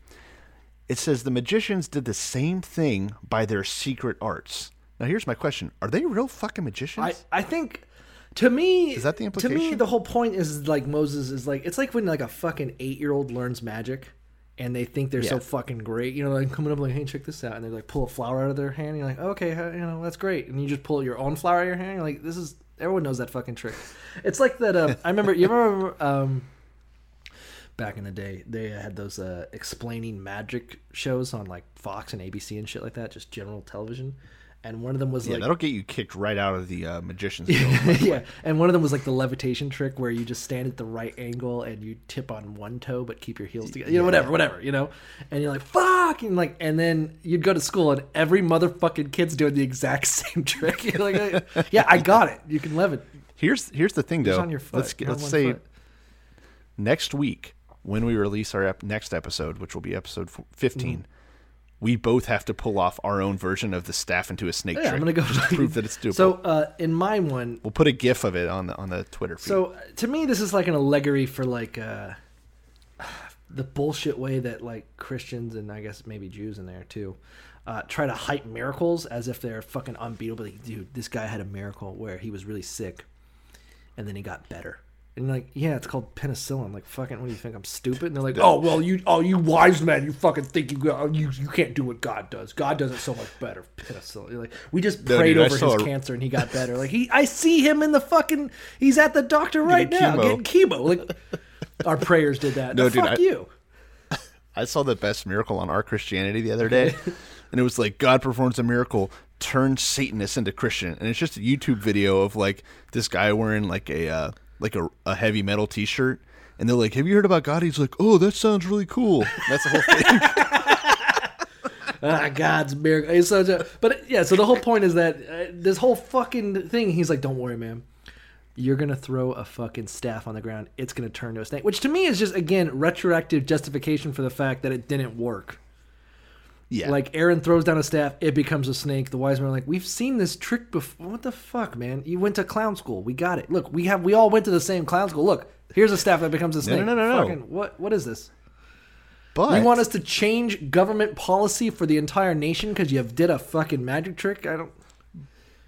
It says the magicians did the same thing by their secret arts. Now here's my question: Are they real fucking magicians? I, I think to me Is that the implication? To me, the whole point is like Moses is like it's like when like a fucking eight year old learns magic and they think they're so fucking great. You know, like coming up like, hey, check this out, and they like pull a flower out of their hand. And you're like, okay, you know, that's great. And you just pull your own flower out of your hand. You're like, this is everyone knows that fucking trick. It's like that. Um, I remember you remember um, back in the day they had those uh, explaining magic shows on like Fox and ABC and shit like that, just general television. And one of them was yeah, like that'll get you kicked right out of the uh, magicians. guild. yeah, and one of them was like the levitation trick where you just stand at the right angle and you tip on one toe but keep your heels together. You know, whatever, whatever, you know. And you're like, "Fuck!" and like, and then you'd go to school and every motherfucking kid's doing the exact same trick. You're like, "Yeah, I got it. You can levitate." Here's here's the thing though. on your foot, let's let's say foot. next week when we release our ep- next episode, which will be episode f- 15, Mm-hmm. we both have to pull off our own version of the staff into a snake Yeah, trick. I'm gonna go to prove that it's doable. So uh, in my one, we'll put a gif of it on the on the Twitter feed. So to me, this is like an allegory for like uh, the bullshit way that like Christians and I guess maybe Jews in there too uh, try to hype miracles as if they're fucking unbeatable. Like, dude, this guy had a miracle where he was really sick, and then he got better. And like, yeah, it's called penicillin. Like, fucking, what do you think? I'm stupid? And they're like, oh, well, you, oh, you wise men, you fucking think you, go- you, you can't do what God does. God does it so much better. Penicillin. You're like, we just No, prayed dude, I over saw his a- cancer and he got better. Like, he, I see him in the fucking, he's at the doctor right now chemo. getting chemo. Like, our prayers did that. No, No, dude, fuck I- you. I saw the best miracle on our Christianity the other day, and it was like God performs a miracle, turns Satanists into Christian, and it's just a YouTube video of like this guy wearing like a uh, like a, a heavy metal T-shirt, and they're like, "Have you heard about God?" He's like, "Oh, that sounds really cool." That's the whole thing. ah, God's miracle. It's such a, but yeah, so the whole point is that uh, this whole fucking thing, he's like, don't worry, man. You're to throw a fucking staff on the ground. It's to turn to a snake, which to me is just, again, retroactive justification for the fact that it didn't work. Yeah, Like Aaron throws down a staff, it becomes a snake. The wise men are like, "We've seen this trick before. What the fuck, man? You went to clown school. We got it. Look, we have. We all went to the same clown school. Look, here's a staff that becomes a snake. no, no, no. Fucking, what? What is this? but You want us to change government policy for the entire nation because you have did a fucking magic trick? I don't.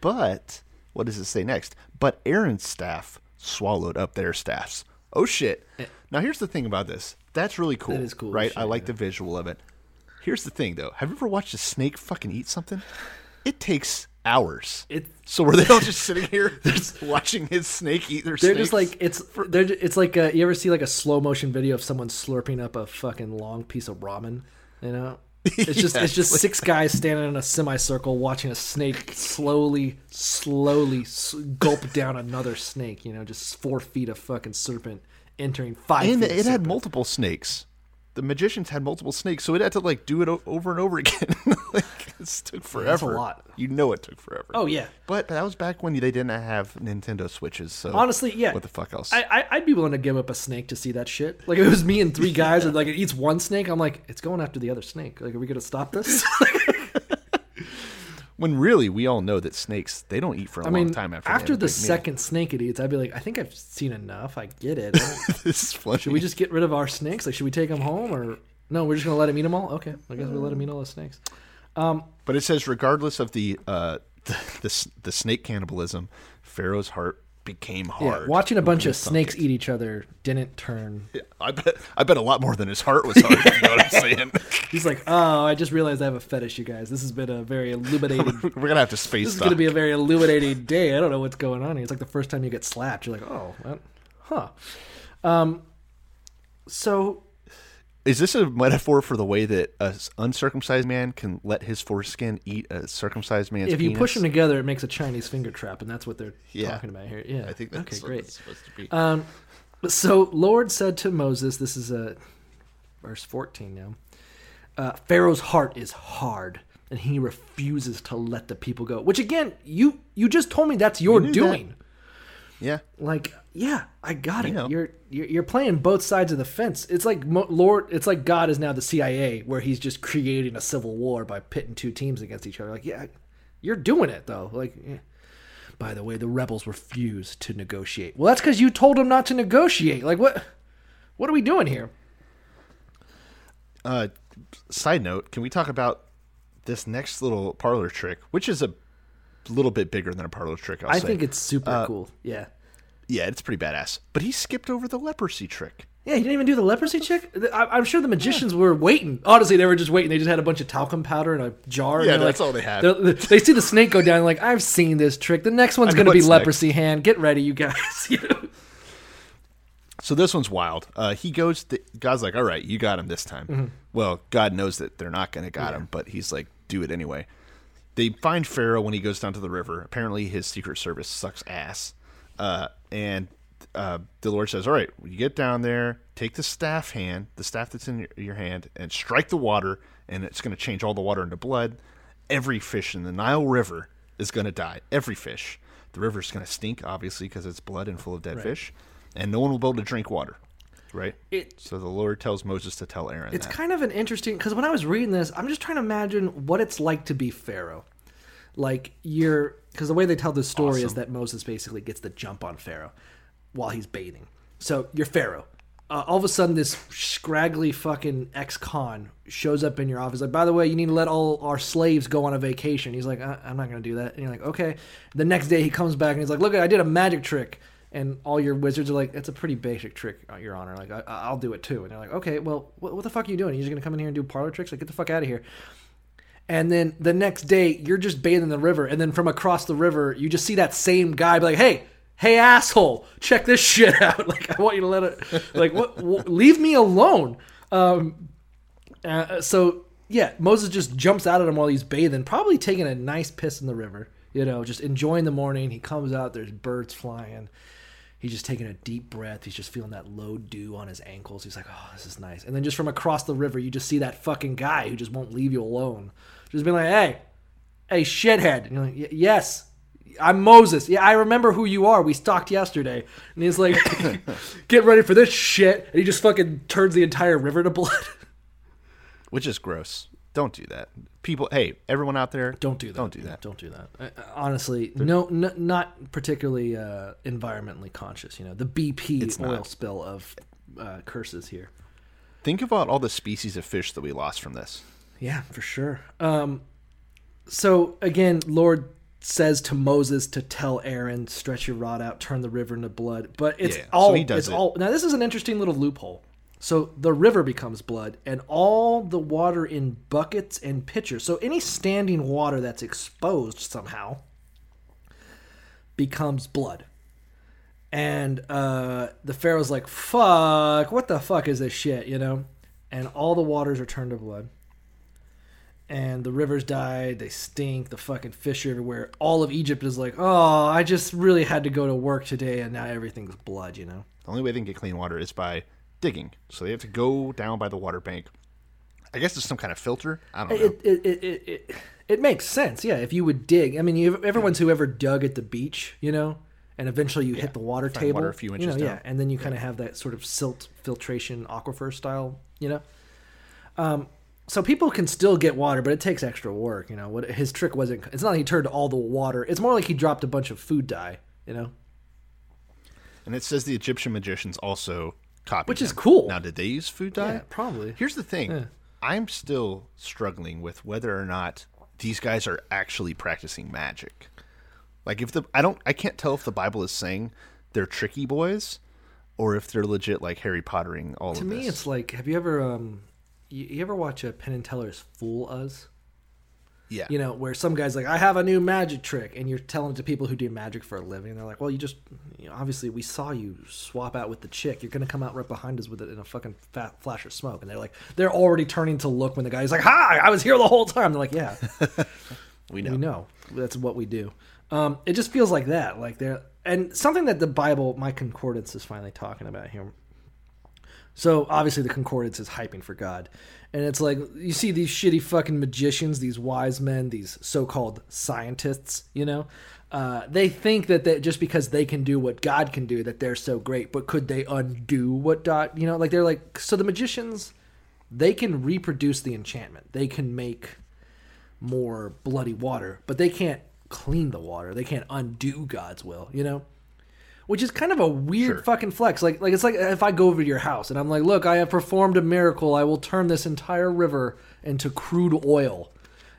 But what does it say next? But Aaron's staff swallowed up their staffs. Oh shit! Eh. Now here's the thing about this. That's really cool. That is cool right? shit, I like the visual of it. Here's the thing, though. Have you ever watched a snake fucking eat something? It takes hours. It- so were they all just sitting here just watching his snake eat their snake? They're just like it's. They're. It's like uh you ever see like a slow motion video of someone slurping up a fucking long piece of ramen? You know. It's just Yeah, it's just like- six guys standing in a semicircle watching a snake slowly, slowly s- gulp down another snake. You know, just four feet of fucking serpent entering five. and feet of it had multiple snakes. The magicians had multiple snakes, so it had to like do it o- over and over again. like, this took forever. A lot. You know it took forever. Oh yeah. But that was back when they didn't have Nintendo Switches. So Honestly, yeah. What the fuck else? I, I I'd be willing to give up a snake to see that shit. Like if it was me and three guys, and like it eats one snake, I'm like, it's going after the other snake. Like, are we gonna stop this? when really we all know that snakes they don't eat for a I long mean, time after. after the big meal. second snake it eats, I'd be like, I think I've seen enough. I get it. this is funny. should we just get rid of our snakes? Like, should we take them home or no? We're just gonna let him eat them all. Okay, I guess we'll let him eat all the snakes. But it says regardless of the uh the the, the snake cannibalism, Pharaoh's heart became hard. Yeah, watching a bunch of snakes it. eat each other didn't turn. I bet I bet a lot more than his heart was hard. you know what I'm saying? He's like, oh, I just realized I have a fetish, you guys. This has been a very illuminating. We're gonna have to space. this is going to be a very illuminating day. I don't know what's going on here. It's like the first time you get slapped. You're like, oh, what? huh. Um, so Is this a metaphor for the way that a s- uncircumcised man can let his foreskin eat a circumcised man's if you penis? push them together, it makes a Chinese finger trap, and that's what they're Yeah. talking about here. Yeah, I think that's okay, what great. it's supposed to be. Um, so Lord said to Moses, this is a verse 14 now. Uh, Pharaoh's heart is hard, and he refuses to let the people go. Which again, you you just told me that's your doing." that. Yeah. Like, yeah, I got You it. know. You're, you're you're playing both sides of the fence. It's like Mo- Lord. It's like God is now the CIA, where He's just creating a civil war by pitting two teams against each other. Like, yeah, you're doing it though. Like, yeah. by the way, the rebels refused to negotiate. Well, that's because you told them not to negotiate. Like, what? What are we doing here? Uh, side note: Can we talk about this next little parlor trick, which is a little bit bigger than a parlor trick? I'll I say. think it's super Uh, cool. Yeah. yeah, it's pretty badass. But he skipped over the leprosy trick. Yeah, he didn't even do the leprosy. I, I'm sure the magicians were waiting. Honestly, they were just waiting. They just had a bunch of talcum powder in a jar. Yeah, that's like- all they had. they're- see the snake go down. Like I've seen this trick. The next one's going to be leprosy hand. Get ready, you guys. You know? So this one's wild. Uh, he goes. To, God's like, "All right, you got him this time." Mm-hmm. Well, God knows that they're not going to got him, but he's like, "Do it anyway." They find Pharaoh when he goes down to the river. Apparently, his secret service sucks ass, uh, and uh, the Lord says, "All right, you get down there, take the staff hand, the staff that's in your, your hand, and strike the water, and it's going to change all the water into blood. Every fish in the Nile River is going to die. Every fish. The river's going to stink, obviously, because it's blood and full of dead fish, and no one will be able to drink water." Right. It- so the Lord tells Moses to tell Aaron. It's that. kind of an interesting because when I was reading this, I'm just trying to imagine what it's like to be Pharaoh. Like you're because the way they tell this story is that Moses basically gets the jump on Pharaoh while he's bathing. So you're Pharaoh. Uh, all of a sudden, this scraggly fucking ex-con shows up in your office. Like, by the way, you need to let all our slaves go on a vacation. He's like, I- I'm not going to do that. And you're like, okay. The next day, he comes back and he's like, look, I did a magic trick. And all your wizards are like, it's a pretty basic trick, uh, Your Honor. Like, I- I'll do it too. And they're like, okay, well, what, what the fuck are you doing? You're just to come in here and do parlor tricks? Like, get the fuck out of here. And then the next day, you're just bathing in the river, and then from across the river, you just see that same guy be like, "Hey, hey, asshole, check this shit out! Like, I want you to let it, like, what? what leave me alone." Um, uh, so yeah, Moses just jumps out at him while he's bathing, probably taking a nice piss in the river. You know, just enjoying the morning. He comes out, there's birds flying. He's just taking a deep breath. He's just feeling that low dew on his ankles. He's like, "Oh, this is nice." And then just from across the river, you just see that fucking guy who just won't leave you alone. Just being like, "Hey, hey, shithead!" And you're like, "Yes, I'm Moses. Yeah, I remember who you are. We talked yesterday." And he's like, "Get ready for this shit!" And he just fucking turns the entire river to blood. which is gross. Don't do that. People, hey, everyone out there, Don't do that. Don't do that. Don't do that. Uh, honestly, no, n- not particularly uh, environmentally conscious. You know, the BP oil not. spill of uh, curses here. Think about all the species of fish that we lost from this. Yeah, for sure. Um, so again, Lord says to Moses to tell Aaron, "Stretch your rod out, turn the river into blood." But it's Yeah, so all he does it's it. all now. This is an interesting little loophole. So the river becomes blood, and all the water in buckets and pitchers. So any standing water that's exposed somehow becomes blood. And uh, the Pharaoh's like, "Fuck! What the fuck is this shit?" You know. And all the waters are turned to blood and the rivers died. They stink. The fucking fish are everywhere. All of Egypt is like, oh, I just really had to go to work today, and now everything's blood. You know. The only way they can get clean water is by digging. So they have to go down by the water bank. I guess there's some kind of filter. I don't know. It, it, it, it, it, It makes sense, yeah. If you would dig, I mean, you, everyone's who ever dug at the beach, you know, and eventually you hit the water table, water a few you know, inches yeah, and then you kind of have that sort of silt filtration aquifer style, you know. Um, so people can still get water, but it takes extra work, you know. What his trick wasn't, it's not like he turned all the water. It's more like he dropped a bunch of food dye, you know. And it says the Egyptian magicians also copied, Which is cool. Now, did they use food dye? Yeah, probably. Here's the thing: Yeah. I'm still struggling with whether or not these guys are actually practicing magic. Like, if the I don't, I can't tell if the Bible is saying they're tricky boys, or if they're legit like Harry Pottering all To me, this. it's like, have you ever, um, you, you ever watch a Penn and Teller's Fool Us? Yeah, you know, where some guy's like, I have a new magic trick, and you're telling it to people who do magic for a living. And they're like, well, you just, you know, obviously, we saw you swap out with the chick. You're going to come out right behind us with it in a fucking fat flash of smoke. And they're like, they're already turning to look when the guy's like, hi, I was here the whole time. They're like, yeah, we know. we know. That's what we do. Um, it just feels like that. Like they're, and something that the Bible, my concordance is finally talking about here. So obviously the concordance is hyping for God. And it's like you see these shitty fucking magicians, these wise men, these so-called scientists, you know? Uh, they think that they, just because they can do what God can do, that they're so great. But could they undo what God, you know? Like they're like, so the magicians, they can reproduce the enchantment. They can make more bloody water, but they can't clean the water. They can't undo God's will, you know? Which is kind of a weird Sure. fucking flex. Like like it's like if I go over to your house and I'm like, "Look, I have performed a miracle. I will turn this entire river into crude oil."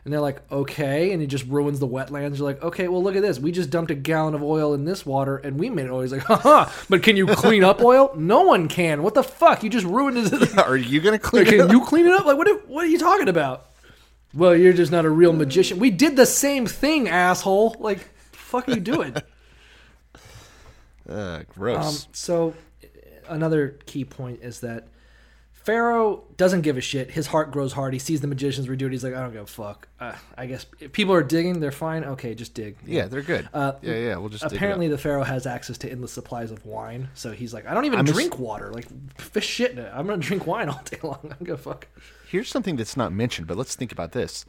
And they're like, "Okay," and it just ruins the wetlands. You're like, "Okay, well look at this. We just dumped a gallon of oil in this water and we made it oil." He's like, "Haha, but can you clean up oil? No one can. What the fuck? You just ruined it." Are you gonna clean Like, it can up? you clean it up? Like, what? What are you talking about? Well, you're just not a real magician. We did the same thing, asshole. Like, fuck are you doing? Uh, um, gross. so, another key point is that Pharaoh doesn't give a shit. His heart grows hard. He sees the magicians redo it. He's like, I don't give a fuck. Uh, I guess if people are digging, they're fine. Okay, just dig. yeah, they're good. Uh, yeah, yeah. We'll just dig it up. Apparently, the pharaoh has access to endless supplies of wine, so he's like, I don't even I'm just- drink water. Like, fish shit in it. I'm gonna drink wine all day long. I don't give a fuck. Here's something that's not mentioned, but let's think about this.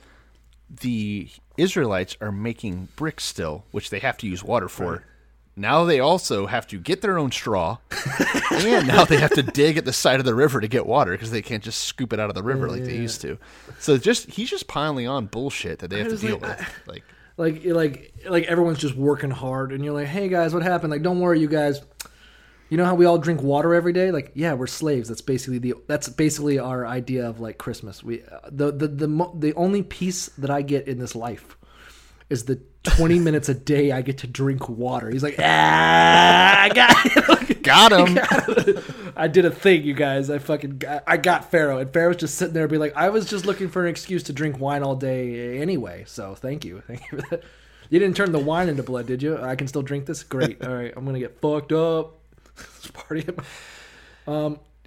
The Israelites are making bricks still, which they have to use water for. Now they also have to get their own straw, and now they have to dig at the side of the river to get water because they can't just scoop it out of the river like they used to. So just he's just piling on bullshit that they have to deal like, with. Like like like like everyone's just working hard and you're like hey guys what happened? Like don't worry you guys. You know how we all drink water every day? Like yeah we're slaves. That's basically the that's basically our idea of like christmas. We uh, the the the, the only peace that i get in this life is the 20 minutes a day i get to drink water he's like ah i got got him. I did a thing, you guys. I fucking got, I got Pharaoh, and Pharaoh's just sitting there, being like, I was just looking for an excuse to drink wine all day anyway. So thank you, thank you for that. You didn't turn the wine into blood, did you? I can still drink this. Great. All right, I'm gonna get fucked up. Let's party.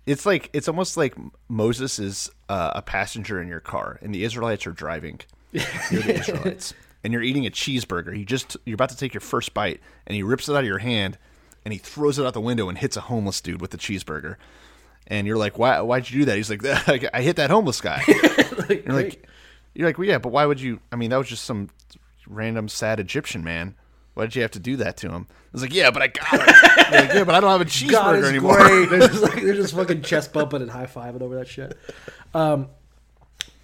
It's like it's almost like Moses is uh, a passenger in your car, and the Israelites are driving. You're the Israelites, and you're eating a cheeseburger. You just you're about to take your first bite, and he rips it out of your hand, and he throws it out the window and hits a homeless dude with the cheeseburger. And you're like, why? Why'd you do that? He's like, I hit that homeless guy. you're like, you're like, well, yeah, but why would you? I mean, that was just some random sad Egyptian man. Why did you have to do that to him? I was like, yeah, but I got it. Like, yeah, but I don't have a cheeseburger anymore. great. They're just, like, they're just fucking chest bumping and high fiving over that shit. Um,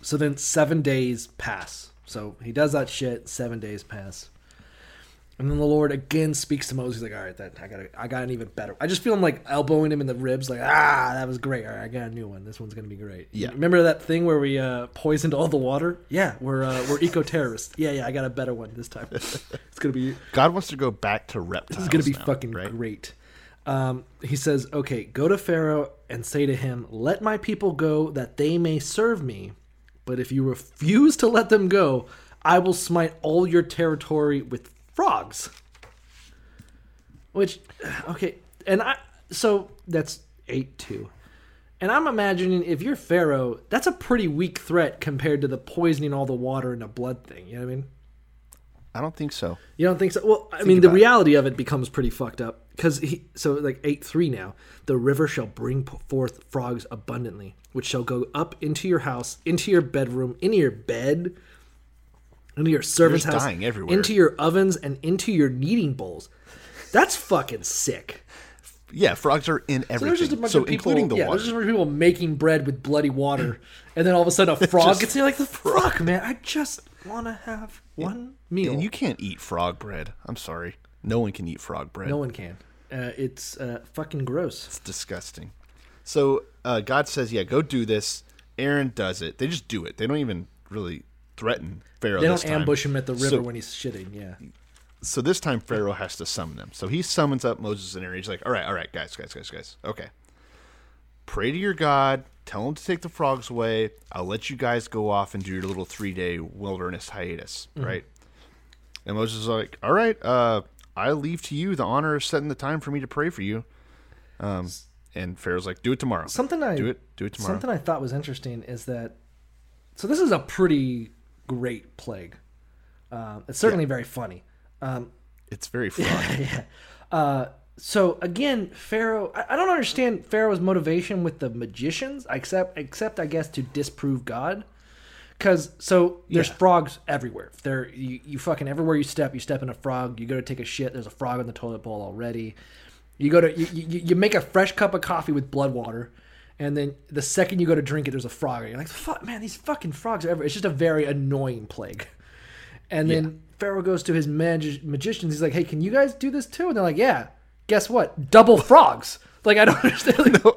so then seven days pass. So he does that shit. Seven days pass, and then the Lord again speaks to Moses. He's like, "All right, that I got, I got an even better." I just feel him like elbowing him in the ribs, like, "Ah, that was great. All right, I got a new one. This one's gonna be great." Yeah. Remember that thing where we uh, poisoned all the water? Yeah, we're uh, we're eco terrorists. Yeah, yeah, I got a better one this time. it's gonna be God wants to go back to reptiles. this is going to be now, fucking right? great. Um, he says, "Okay, go to Pharaoh and say to him, "Let my people go, that they may serve me. But if you refuse to let them go, I will smite all your territory with frogs." Which, okay, and I so that's eight two, and I'm imagining if you're Pharaoh, that's a pretty weak threat compared to the poisoning all the water in a blood thing. You know what I mean? I don't think so. You don't think so? Well, I mean, the about it. reality of it becomes pretty fucked up because he. So like eight three now, the river shall bring forth frogs abundantly, which shall go up into your house, into your bedroom, into your bed, into your servant's house, dying everywhere. into your ovens, and into your kneading bowls. That's fucking sick. Yeah, frogs are in So there's everything. just a bunch So, of people, including the yeah, water. there's just a bunch of people making bread with bloody water, and then all of a sudden a frog Just gets in. Like the fuck, man! I just want to have one meal. And you can't eat frog bread. I'm sorry. No one can eat frog bread. no one can. Uh, it's uh, fucking gross. It's disgusting. So uh, God says, "Yeah, go do this." Aaron does it. They just do it. They don't even really threaten Pharaoh. They don't time. ambush him at the river So- when he's shitting. Yeah. So this time Pharaoh has to summon them. So he summons up Moses and Aaron. He's like, "All right, all right, guys, guys, guys, guys. Okay, pray to your God. Tell him to take the frogs away. I'll let you guys go off and do your little three day wilderness hiatus, Mhm. right?" And Moses is like, "All right, uh, I leave to you the honor of setting the time for me to pray for you." Um, and Pharaoh's like, "Do it tomorrow. Something I do it. Do it tomorrow." Something I thought was interesting is that so this is a pretty great plague. Um, it's certainly very funny. Um, it's very funny. yeah. Uh, so again, Pharaoh. I, I don't understand Pharaoh's motivation with the magicians, except except I guess to disprove God. Because so there's Yeah. frogs everywhere. There, you, you fucking everywhere you step, you step in a frog. You go to take a shit. There's a frog in the toilet bowl already. You go to you, you, you make a fresh cup of coffee with blood water, and then the second you go to drink it, there's a frog. You're like, fuck, man, these fucking frogs are everywhere. It's just a very annoying plague. And then Pharaoh goes to his magi- magicians. He's like, "Hey, can you guys do this too?" And they're like, "Yeah." Guess what? Double frogs. Like I don't understand. Like,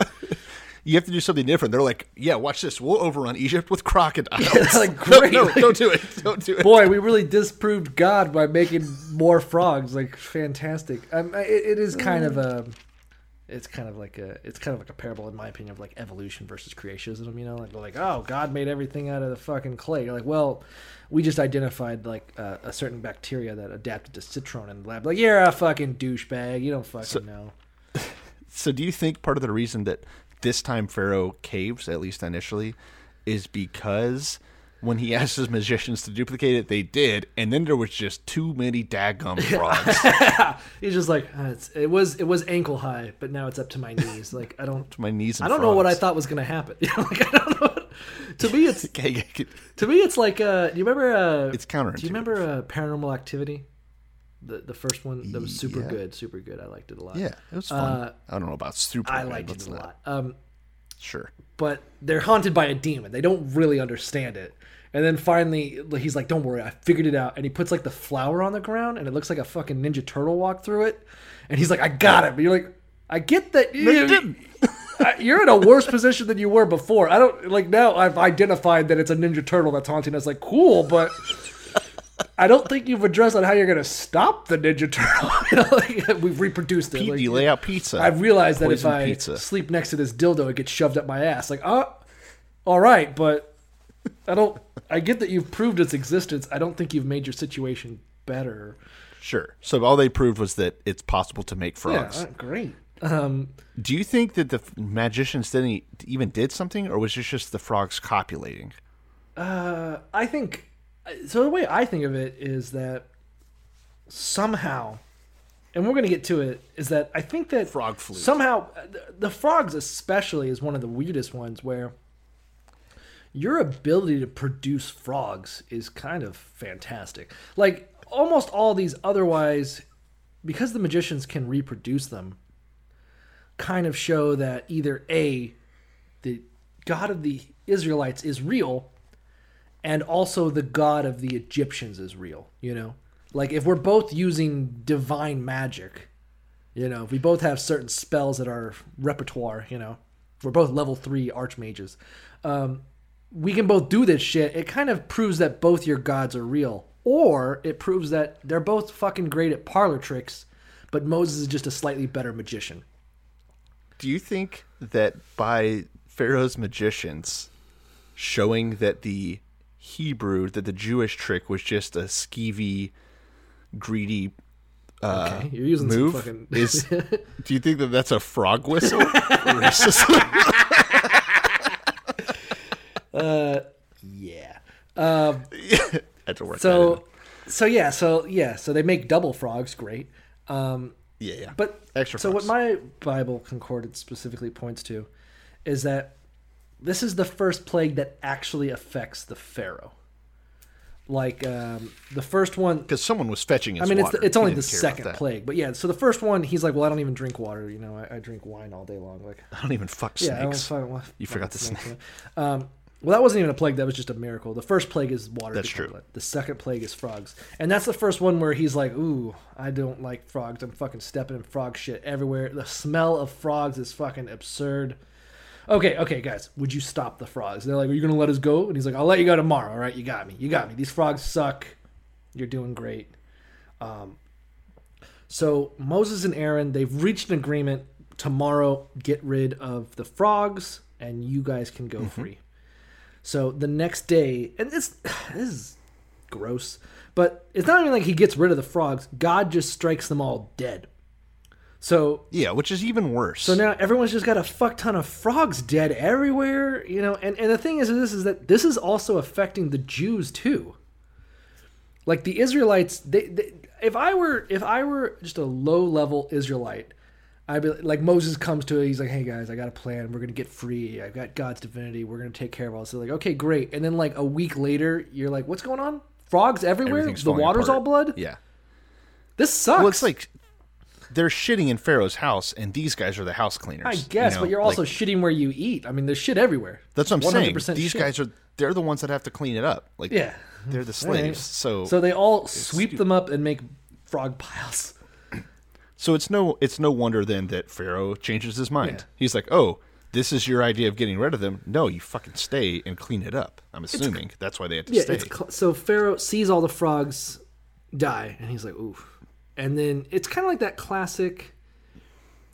You have to do something different. They're like, "Yeah, watch this. We'll overrun Egypt with crocodiles." It's like No, great. No, don't do it. Don't do it. Boy, we really disproved God by making more frogs. Like fantastic. Um, it, it is kind of a. It's kind of like a. It's kind of like a parable, in my opinion, of like evolution versus creationism. You know, like like, oh, God made everything out of the fucking clay. You're like, well, we just identified like uh, a certain bacteria that adapted to citrate in the lab. Like, you're a fucking douchebag. You don't fucking So- know. So, do you think part of the reason that this time Pharaoh caves, at least initially, is because when he asked his magicians to duplicate it, they did, and then there was just too many daggum frogs He's just like "Uh, it's, it was. It was ankle high, but now it's up to my knees. Like I don't. to my knees. And I don't know what I thought was going to happen. Like, I don't know. What, to me, it's to me, it's like. Uh, do you remember? Uh, It's Do you remember uh, Paranormal Activity? The the first one that was super Yeah. good, super good. I liked it a lot. Yeah, it was fun. Uh, I don't know about super. I liked it a not- lot. Um, Sure. but they're haunted by a demon. They don't really understand it. And then finally, he's like, "Don't worry, I figured it out." And he puts like the flower on the ground, and it looks like a fucking Ninja Turtle walked through it. And he's like, "I got it." But you're like, "I get that you, you're in a worse position than you were before." I don't like now. I've identified that it's a Ninja Turtle that's haunting us. Like, cool, but I don't think you've addressed on how you're going to stop the Ninja Turtle. Like, we've reproduced it. Like, you lay out pizza. I've realized that if I pizza. sleep next to this dildo, it gets shoved up my ass. Like, oh, all right, but I don't. I get that you've proved its existence. I don't think you've made your situation better. Sure. So all they proved was that it's possible to make frogs. Yeah, uh, great. Um, Do you think that the magicians didn't even did something, or was this just the frogs copulating? uh, I think so. The way I think of it is that somehow, and we're going to get to it, is that I think that Frog flute. somehow the, the frogs especially is one of the weirdest ones where your ability to produce frogs is kind of fantastic. Like almost all these otherwise because the magicians can reproduce them kind of show that either A the god of the Israelites is real and also the god of the Egyptians is real, you know? Like if we're both using divine magic, you know, if we both have certain spells at our repertoire, you know, we're both level three archmages, um, we can both do this shit. It kind of proves that both your gods are real, or it proves that they're both fucking great at parlor tricks, but Moses is just a slightly better magician. Do you think that by Pharaoh's magicians showing that the Hebrew, that the Jewish trick was just a skeevy, greedy uh, Okay, you're using some move, fucking- is do you think that that's a frog whistle? Racist. Uh, yeah. Um, Had to work so, so yeah, so yeah, so they make double frogs. Great. Um, Yeah, yeah. But Extra So what my Bible concordance specifically points to is that this is the first plague that actually affects the Pharaoh. Like um, the first one, Because someone was fetching his I mean, it's it's only the didn't care about second plague, but yeah. So the first one, he's like, "Well, I don't even drink water. You know, I, I drink wine all day long." Like, I don't even fuck yeah, I don't snakes. wa- you forgot the snakes, snake. Um, well, that wasn't even a plague. That was just a miracle. The first plague is water. That's true. blood. The second plague is frogs, and that's the first one where he's like, "Ooh, I don't like frogs. I'm fucking stepping in frog shit everywhere. The smell of frogs is fucking absurd." Okay, okay, guys, would you stop the frogs? They're like, "Are you gonna let us go?" And he's like, "I'll let you go tomorrow. All right, you got me. You got me. These frogs suck. You're doing great." Um, so Moses and Aaron, they've reached an agreement. Tomorrow, get rid of the frogs, and you guys can go free. So the next day, and this this is gross, but it's not even like he gets rid of the frogs. God just strikes them all dead. So Yeah, which is even worse. so now everyone's just got a fuck ton of frogs dead everywhere, you know. And and the thing is, this is that this is also affecting the Jews too. Like the Israelites, they, they if I were if I were just a low level Israelite, I'd be like Moses comes to it. He's like, "Hey guys, I got a plan. We're gonna get free. I've got God's divinity. We're gonna take care of all this." They're like, "Okay, great." And then like a week later, you're like, "What's going on? Frogs everywhere. The water's apart. all blood. Yeah. This sucks." Well, it's like they're shitting in Pharaoh's house, and these guys are the house cleaners. I you guess, know? but you're also Like, shitting where you eat. I mean, there's shit everywhere. that's what I'm saying. 100% These shit. guys are they're the ones that have to clean it up. Like Yeah. they're the All right. slaves. So so they all sweep them up and make frog piles. So it's no it's no wonder then that Pharaoh changes his mind. Yeah. He's like, "Oh, this is your idea of getting rid of them? No, you fucking stay and clean it up." I'm assuming that's why they had to Yeah, stay. it's cl- so Pharaoh sees all the frogs die, and he's like, "Oof!" And then it's kind of like that classic.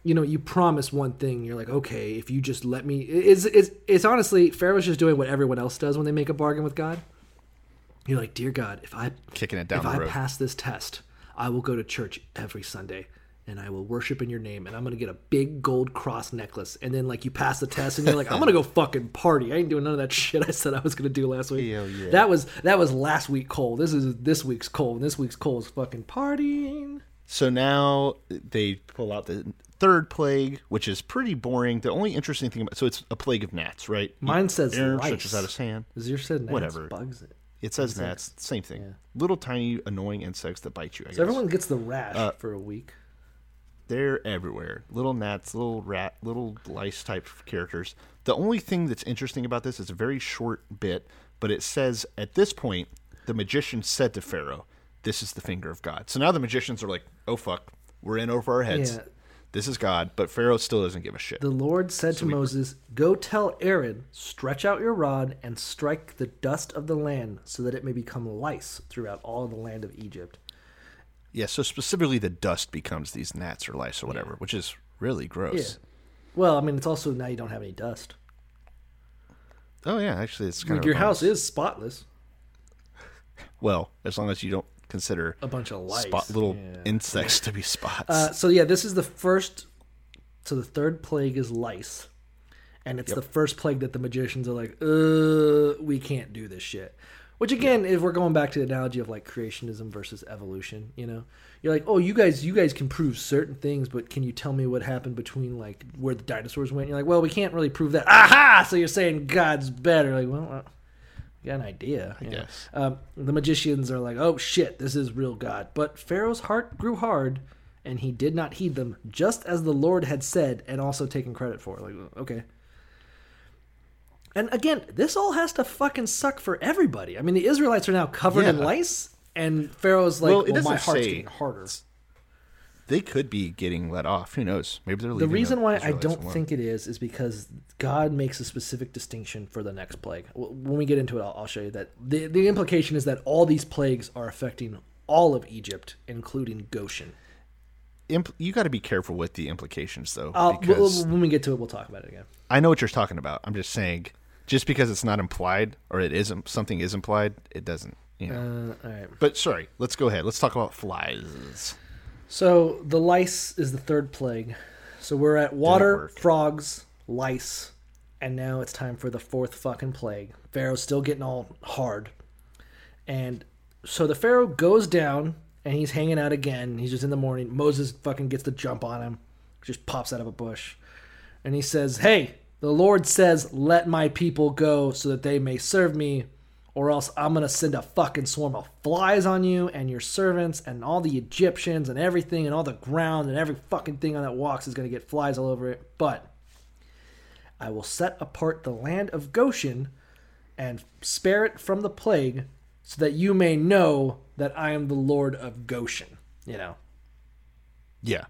You know, you promise one thing, you're like, okay, if you just let me. It's, it's, it's honestly, Pharaoh's just doing what everyone else does when they make a bargain with God. You're like, dear God, if I Kicking it down if I road. pass this test, I will go to church every Sunday and I will worship in your name and I'm gonna get a big gold cross necklace. And then like you pass the test and you're like, I'm gonna go fucking party. I ain't doing none of that shit I said I was gonna do last week. Hell yeah. That was that was last week Cole. This is this week's Cole. And this week's Cole is fucking partying. So now they pull out the third plague, which is pretty boring. The only interesting thing about so it's a plague of gnats, right? Mine says Aaron lice. stretches out his hand. Is your said gnats, Whatever. bugs it. It says gnats, same thing. Little tiny annoying insects that bite you. I So guess. everyone gets the rash Uh, for a week. They're everywhere. Little gnats, little rat, little lice type characters. The only thing that's interesting about this is a very short bit, but it says at this point, the magician said to Pharaoh, This is the finger of God. So now the magicians are like, Oh fuck, we're in over our heads. Yeah. This is God, but Pharaoh still doesn't give a shit. The Lord said to Moses, Go tell Aaron, stretch out your rod and strike the dust of the land so that it may become lice throughout all the land of Egypt. Yeah, so specifically the dust becomes these gnats or lice or whatever, which is really gross. Yeah. Well, I mean, it's also now you don't have any dust. Oh yeah, actually it's kind Like of your house is spotless. well, as long as you don't consider A bunch of lice. spot little Yeah. insects to be spots. Uh, so yeah, this is the first. So the third plague is lice, and it's the first plague that the magicians are like, "Uh, we can't do this shit." Which again, if we're going back to the analogy of like creationism versus evolution, you know, you're like, "Oh, you guys, you guys can prove certain things, but can you tell me what happened between like where the dinosaurs went?" And You're like, "Well, we can't really prove that." Aha! So you're saying God's better? Like, well. Uh, you got an idea, I guess. Um, the magicians are like, "Oh shit, this is real God." But Pharaoh's heart grew hard, and he did not heed them, just as the Lord had said, and also taken credit for. Like, okay. And again, this all has to fucking suck for everybody. I mean, the Israelites are now covered in lice, and Pharaoh's like, Well, "Well, it my heart's say- getting harder." they could be getting let off. Who knows? Maybe they're leaving. The reason why I don't alone. think it is is because God makes a specific distinction for the next plague. When we get into it, I'll, I'll show you that the the implication is that all these plagues are affecting all of Egypt, including Goshen. Impl- you got to be careful with the implications, though, Uh, because when we get to it, we'll talk about it again. I know what you're talking about. I'm just saying, just because it's not implied or it isn't something is implied, it doesn't. You know. Uh, all right. but sorry, let's go ahead. Let's talk about flies. So the lice is the third plague. So we're at water, frogs, lice, and now it's time for the fourth fucking plague. Pharaoh's still getting all hard. And so the Pharaoh goes down and he's hanging out again. He's just in the morning. Moses fucking gets the jump on him, just pops out of a bush. And he says, Hey, the Lord says, Let my people go so that they may serve me, or else I'm gonna send a fucking swarm of flies on you and your servants and all the Egyptians and everything and all the ground and every fucking thing on that walks is gonna get flies all over it. But I will set apart the land of Goshen and spare it from the plague, so that you may know that I am the Lord of Goshen. You know. Yeah.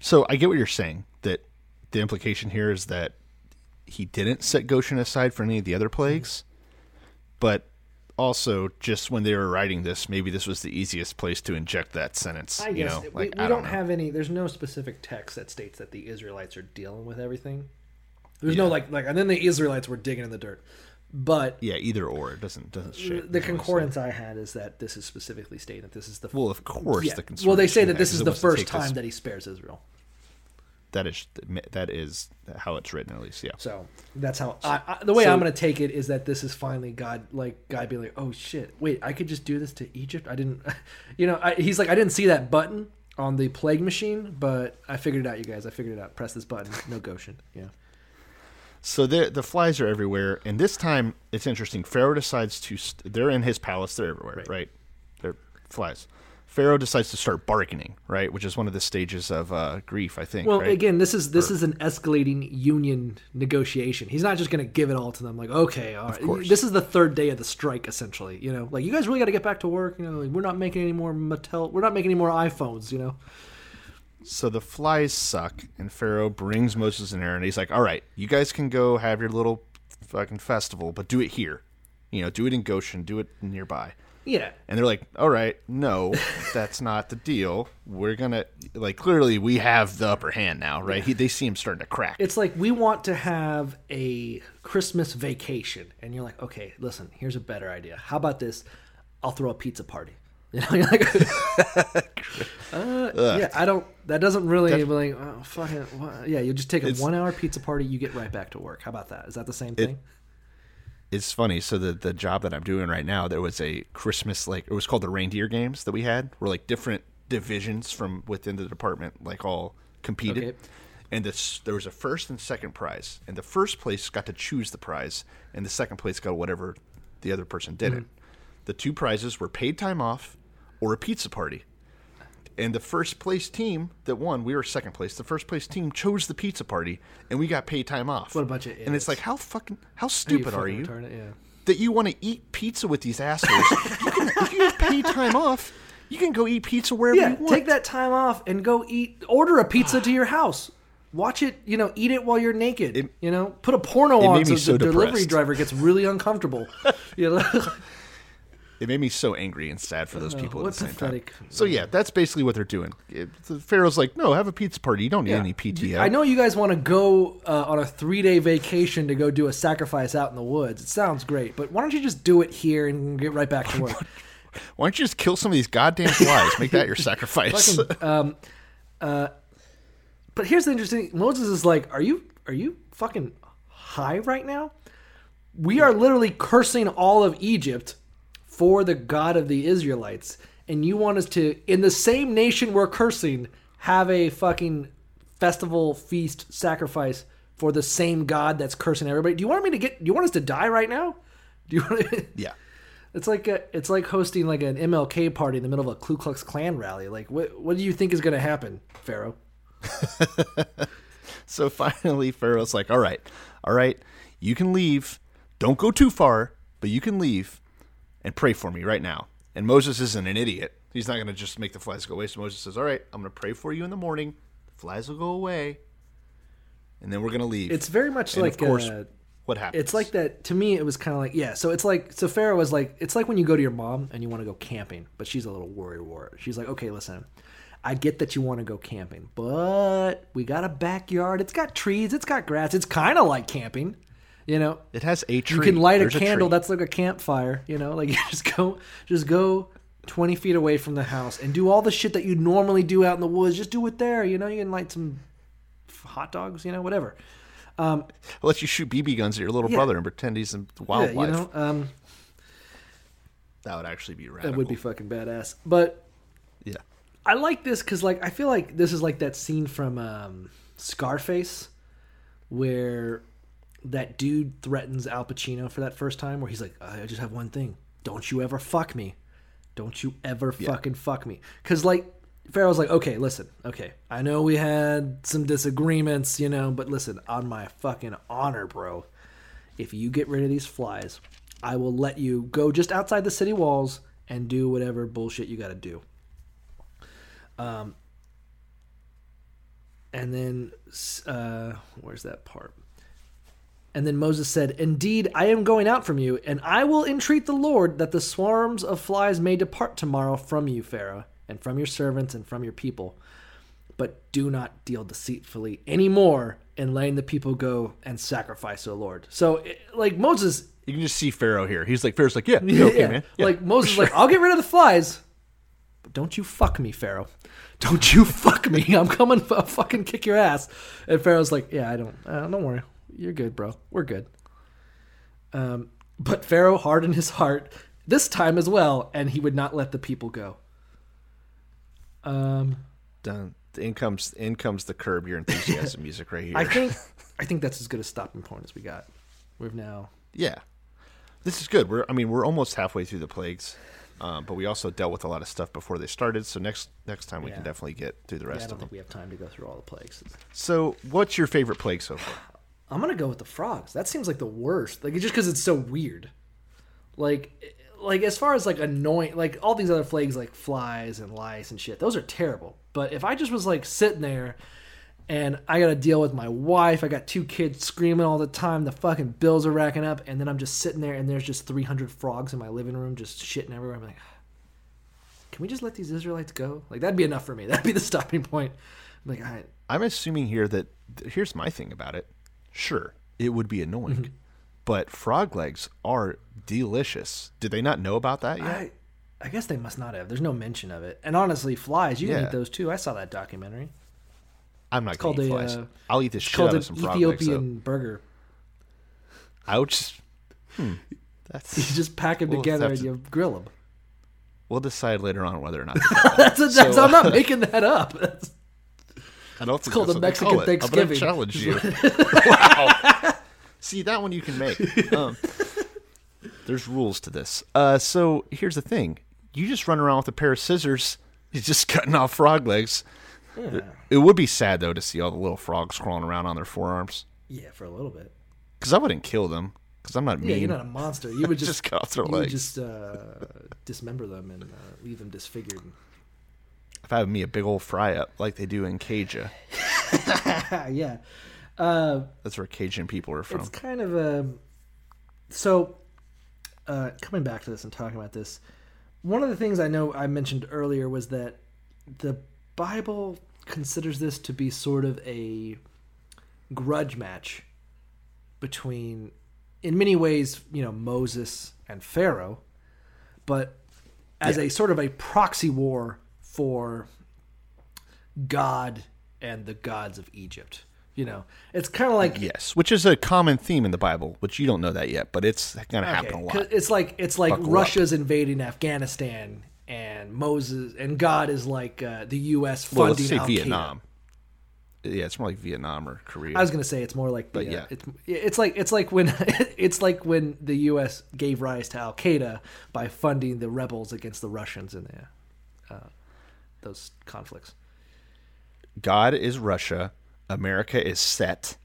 So I get what you're saying. That the implication here is that he didn't set Goshen aside for any of the other plagues, but also just when they were writing this, maybe this was the easiest place to inject that sentence. I you guess know, we, like we I don't, know. have any. There's no specific text that states that the Israelites are dealing with everything. There's no like like, and then the Israelites were digging in the dirt. But Yeah, either or. It doesn't doesn't the concordance I had is that this is specifically stated. this is the Well, of course, Yeah. the well, they say that this is the first time that he spares Israel. That is that is how it's written at least. Yeah. So that's how I, I, the way so- I'm going to take it is that this is finally God, like God being like, oh shit, wait, I could just do this to Egypt. I didn't, you know, I, he's like, I didn't see that button on the plague machine, but I figured it out, you guys. I figured it out. Press this button. No Goshen. Yeah. So the the flies are everywhere, and this time it's interesting. Pharaoh decides to. St- they're in his palace. They're everywhere, right? They're flies. Pharaoh decides to start bargaining, right, which is one of the stages of uh, grief, I think. Well, right? again, this is this is an escalating union negotiation. He's not just going to give it all to them. Like, okay, all right. This is the third day of the strike, essentially. You know, like you guys really got to get back to work. You know, like, we're not making any more Mattel. We're not making any more iPhones. You know. So the flies suck, and Pharaoh brings Moses and Aaron. He's like, "All right, you guys can go have your little fucking festival, but do it here. You know, do it in Goshen. Do it nearby." Yeah. And they're like, "All right, no, that's not the deal. We're gonna like clearly we have the upper hand now, right? He, they see him starting to crack. It's like we want to have a Christmas vacation, and you're like, okay, listen, here's a better idea. How about this? I'll throw a pizza party. You know, you're like, uh, yeah, I don't. That doesn't really That- like, oh, fuck it. What? Yeah, you just take a one hour pizza party, you get right back to work. How about that? Is that the same thing? It's funny. So the the job that I'm doing right now, there was a Christmas like it was called the reindeer games that we had, where like different divisions from within the department like all competed. Okay. And this, there was a first and second prize, and the first place got to choose the prize, and the second place got whatever the other person didn't. Hmm. The two prizes were paid time off or a pizza party. And the first place team that won, we were second place. The first place team chose the pizza party, and we got paid time off. What a bunch of And it's like, how fucking, how stupid are fucking you? yeah. that you want to eat pizza with these assholes. you can, if you have paid time off, you can go eat pizza wherever Yeah, you want. take that time off and go eat. Order a pizza to your house. Watch it. You know, eat it while you're naked. you know, put a porno on made so the so delivery driver gets really uncomfortable. you know. It made me so angry and sad for those Oh, people at the same pathetic. time. So yeah, that's basically what they're doing. It, the Pharaoh's like, no, have a pizza party. You don't need Yeah. any PTO. I know you guys want to go uh, on a three day vacation to go do a sacrifice out in the woods. It sounds great, but why don't you just do it here and get right back to work? Why don't you just kill some of these goddamn flies? Make that your sacrifice. Fucking, um, uh, but here's the interesting: Moses is like, "Are you are you fucking high right now? We are literally cursing all of Egypt for the God of the Israelites, and you want us to, in the same nation we're cursing, have a fucking festival feast sacrifice for the same God that's cursing everybody? Do you want me to get? Do you want us to die right now? Do you want? To, yeah. It's like a, it's like hosting like an MLK party in the middle of a Ku Klux Klan rally. Like, what what do you think is going to happen, Pharaoh? So finally, Pharaoh's like, all right, all right, you can leave. Don't go too far, but you can leave and pray for me right now. And Moses isn't an idiot. He's not going to just make the flies go away. So Moses says, all right, I'm going to pray for you in the morning. The flies will go away. And then we're going to leave. It's very much And like of course, uh, what happens? It's like that to me. It was kind of like yeah. So it's like so Pharaoh was like it's like when you go to your mom and you want to go camping, but she's a little worried. War. She's like, okay, listen, I get that you want to go camping, but we got a backyard. It's got trees. It's got grass. It's kind of like camping. You know, It has a tree. you can light There's a candle. tree. that's like a campfire. You know, like you just go, just go twenty feet away from the house and do all the shit that you normally do out in the woods. Just do it there. You know, you can light some hot dogs. You know, whatever. Um, let you shoot BB guns at your little Yeah. brother and pretend he's a yeah, wildlife. you know, um, that would actually be radical. that would be fucking badass. But Yeah. I like this because, like, I feel like this is like that scene from um, Scarface, where that dude threatens Al Pacino for that first time, where he's like, "I just have one thing: don't you ever fuck me, don't you ever fucking fuck me." Because like Pharaoh's like, "Okay, listen, okay, I know we had some disagreements, you know, but listen, on my fucking honor, bro, if you get rid of these flies, I will let you go just outside the city walls and do whatever bullshit you got to do." Um, and then uh, where's that part? And then Moses said, Indeed, I am going out from you, and I will entreat the Lord that the swarms of flies may depart tomorrow from you, Pharaoh, and from your servants and from your people. But do not deal deceitfully any more in letting the people go and sacrifice to the Lord. So, it- like Moses, You can just see Pharaoh here. He's like Pharaoh's like, yeah, yeah, okay, yeah, man. Yeah, like Moses, sure. like I'll get rid of the flies, but don't you fuck me, Pharaoh. Don't you fuck me. I'm coming. I'll fucking kick your ass. And Pharaoh's like, yeah, I don't. Uh, don't worry. You're good, bro. We're good. Um, but Pharaoh hardened his heart this time as well, and he would not let the people go. Um, Done. In comes in comes the curb your enthusiasm music right here. I think I think that's as good a stopping point as we got. We've now yeah, this is good. We're I mean we're almost halfway through the plagues, um, but we also dealt with a lot of stuff before they started. So next next time we can definitely get through the yeah, I rest don't of them. we have time to go through all the plagues. So what's your favorite plague so far? I'm gonna go with the frogs. That seems like the worst. Like just because it's so weird. Like, like as far as like annoying, like all these other plagues like flies and lice and shit. Those are terrible. But if I just was like sitting there and I got to deal with my wife, I got two kids screaming all the time, the fucking bills are racking up, and then I'm just sitting there and there's just 300 frogs in my living room just shitting everywhere. I'm like, can we just let these Israelites go? Like that'd be enough for me. That'd be the stopping point. I'm like, right, I'm assuming here that here's my thing about it. Sure, it would be annoying, but frog legs are delicious. Did they not know about that yet? I, I guess they must not have. There's no mention of it. And honestly, flies, you can eat those too. I saw that documentary. I'm not gonna called eat a. flies. Uh, I'll eat the it's shit called out of some frog legs. Ethiopian burger. Ouch. Hmm. You just pack them We'll together and to- you grill them. We'll decide later on whether or not. to. That's, a, that's So, I'm not making that up. That's, I don't think called a Mexican it. I'm gonna challenge you. wow. See that one you can make. Um, there's rules to this. Uh, so here's the thing: you just run around with a pair of scissors. You're just cutting off frog legs. It would be sad though to see all the little frogs crawling around on their forearms. yeah, for a little bit. Because I wouldn't kill them. Because I'm not Yeah, mean. you're not a monster. You would just, Just cut off their you would legs. just uh, dismember them and uh, leave them disfigured. If I have me a big old fry up like they do in Cajun. yeah. Uh, That's where Cajun people are from. it's kind of a so uh, coming back to this and talking about this one of the things i know i mentioned earlier was that the bible considers this to be sort of a grudge match between in many ways you know moses and pharaoh but as a sort of a proxy war for god and the gods of egypt you know it's kind of like Yes, which is a common theme in the Bible, which you don't know that yet, but it's going to happen a lot. It's like it's like Buckle up. Russia's invading Afghanistan, and Moses and God is like uh, the U.S. funding Well, let's say Al-Qaeda. Vietnam. Yeah, it's more like Vietnam or Korea. I was gonna say it's more like, the, But uh, yeah. it's it's like it's like when it's like when the U.S. gave rise to Al Qaeda by funding the rebels against the Russians in the, uh, those conflicts. God is Russia. America is set.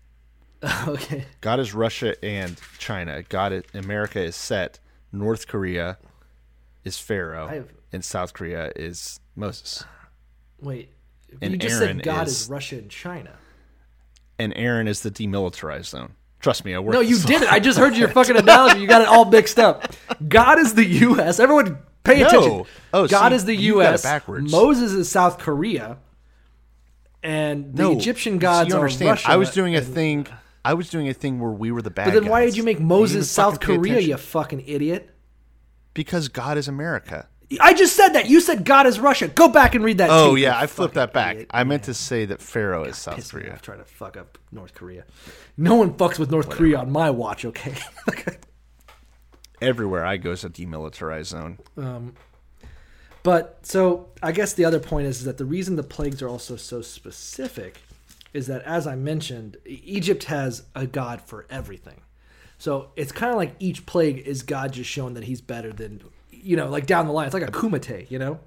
okay, God is Russia and China. God, is, America is set. North Korea is Pharaoh, I have- and South Korea is Moses. wait. And you just Aaron said God is, is- Russia and China. And Aaron is the demilitarized zone. Trust me, I worked. No, you did it. I just heard your fucking analogy. You got it all mixed up. God is the U.S. Everyone, pay No. attention. Oh, God see, is the you got it U.S. backwards. Moses is South Korea, and the No, Egyptian gods you are understand. Russia. I was doing a and- thing. I was doing a thing where we were the bad. But then why did you make Moses South Korea? You fucking idiot. Because God is America. I just said that. You said God is Russia. Go back and read that. Oh yeah, I flipped that back. idiot. I meant to say that Pharaoh is South Korea. trying to fuck up North Korea. No one fucks with North Korea on my watch. Okay. Everywhere I go is a demilitarized zone. Um, but so I guess the other point is, that the reason the plagues are also so specific is that as I mentioned, Egypt has a god for everything. So it's kind of like each plague is God just showing that he's better than, you know, like down the line. It's like a kumite, you know?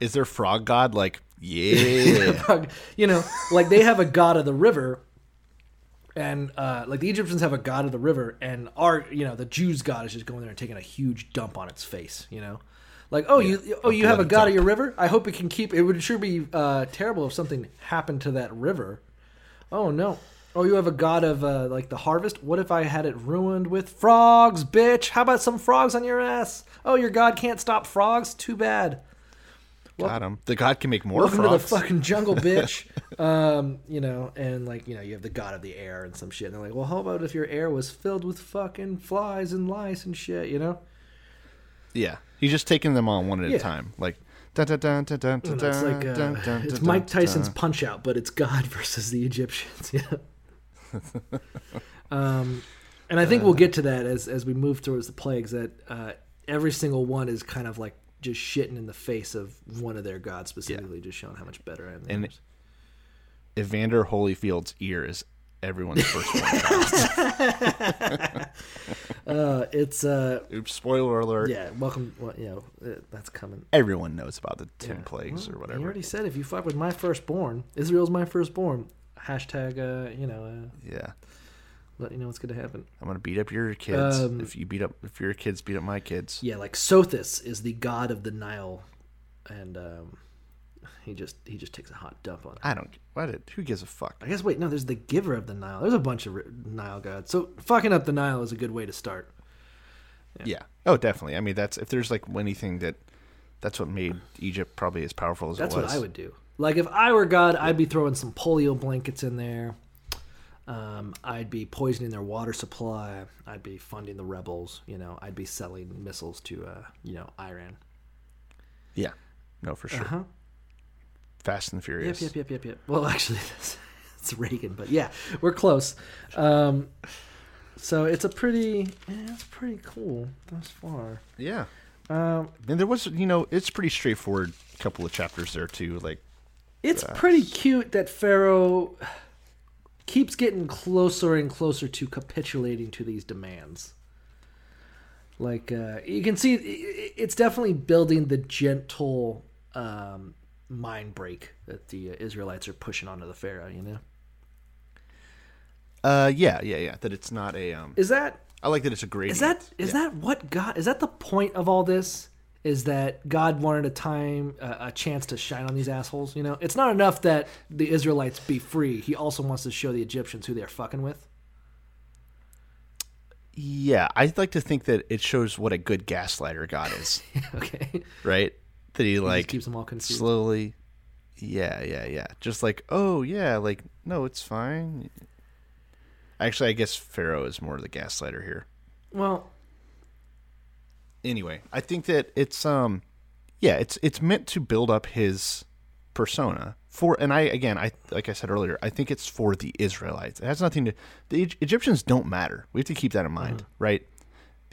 Is there frog god? Like, yeah. you know, like they have a god of the river, and uh, like the Egyptians have a god of the river, and our, you know, the Jews' god is just going there and taking a huge dump on its face, you know? Like, oh, you, oh, you have a god of your river? I hope it can keep. It would sure be uh, terrible if something happened to that river. Oh no. Oh, you have a god of uh, like the harvest. What if I had it ruined with frogs, bitch? How about some frogs on your ass? Oh, your god can't stop frogs. Too bad. Got him. The god can make more Welcome frogs. to the fucking jungle, bitch. um, you know, and like you know, you have the god of the air and some shit. And they're like, well, how about if your air was filled with fucking flies and lice and shit? You know, yeah, he's just taking them on one at Yeah. a time. Like, dun, dun, dun, dun, dun, dun, And it's like uh, dun, dun, it's dun, Mike Tyson's. Punch Out, but it's God versus the Egyptians. Know. um, and I think we'll get to that as as we move towards the plagues. That uh, every single one is kind of like just shitting in the face of one of their gods specifically, just showing how much better I am. than And. Evander Holyfield's ear is everyone's first one. uh, it's uh, Oops, spoiler alert. yeah. Welcome. Well, you know, uh, that's coming. Everyone knows about the ten Yeah. plagues or Well, whatever. You already said if you fuck with my firstborn, Israel's my firstborn. Hashtag, uh, you know, uh, Yeah, let you know what's going to happen. I'm gonna beat up your kids Um, if you beat up if your kids beat up my kids. Yeah, like Sothis is the god of the Nile, and um, he just he just takes a hot dump on it. I don't. What? It, who gives a fuck? I guess wait, no, there's the giver of the Nile. There's a bunch of Nile gods. So fucking up the Nile is a good way to start. Yeah. Oh, definitely. I mean, that's if there's like anything that that's what made Egypt probably as powerful as That's it was. That's what I would do. Like if I were God, I'd be throwing some polio blankets in there. Um, I'd be poisoning their water supply. I'd be funding the rebels. You know, I'd be selling missiles to uh, you know Iran. Yeah. No, for sure. Uh-huh. Fast and Furious. yep, yep, yep, yep. Yep. Well, actually, it's, it's Reagan, but yeah, we're close. Um, so it's a pretty, yeah, it's pretty cool thus far. Yeah. Um, And there was, you know, it's pretty straightforward. A couple of chapters there too. Like, it's pretty cute that Pharaoh keeps getting closer and closer to capitulating to these demands. Like uh, you can see, it's definitely building the gentle um, mind break that the Israelites are pushing onto the Pharaoh. You know, uh, yeah, yeah, yeah. That it's not a. Um, is that I like that it's a gradient. Is that is that what God is that the point of all this? Is that God wanted a time uh, a chance to shine on these assholes? You know, it's not enough that the Israelites be free. He also wants to show the Egyptians who they're fucking with. Yeah, I'd like to think that it shows what a good gaslighter God is. okay, right? That he like keeps them all confused. slowly. Yeah, yeah, yeah. Just like, oh yeah, like no, it's fine. Actually, I guess Pharaoh is more of the gaslighter here. well, Anyway, I think that it's um, yeah, it's it's meant to build up his persona for, and I again, I like I said earlier, I think it's for the Israelites. It has nothing to. The Egy- Egyptians don't matter. We have to keep that in mind, right?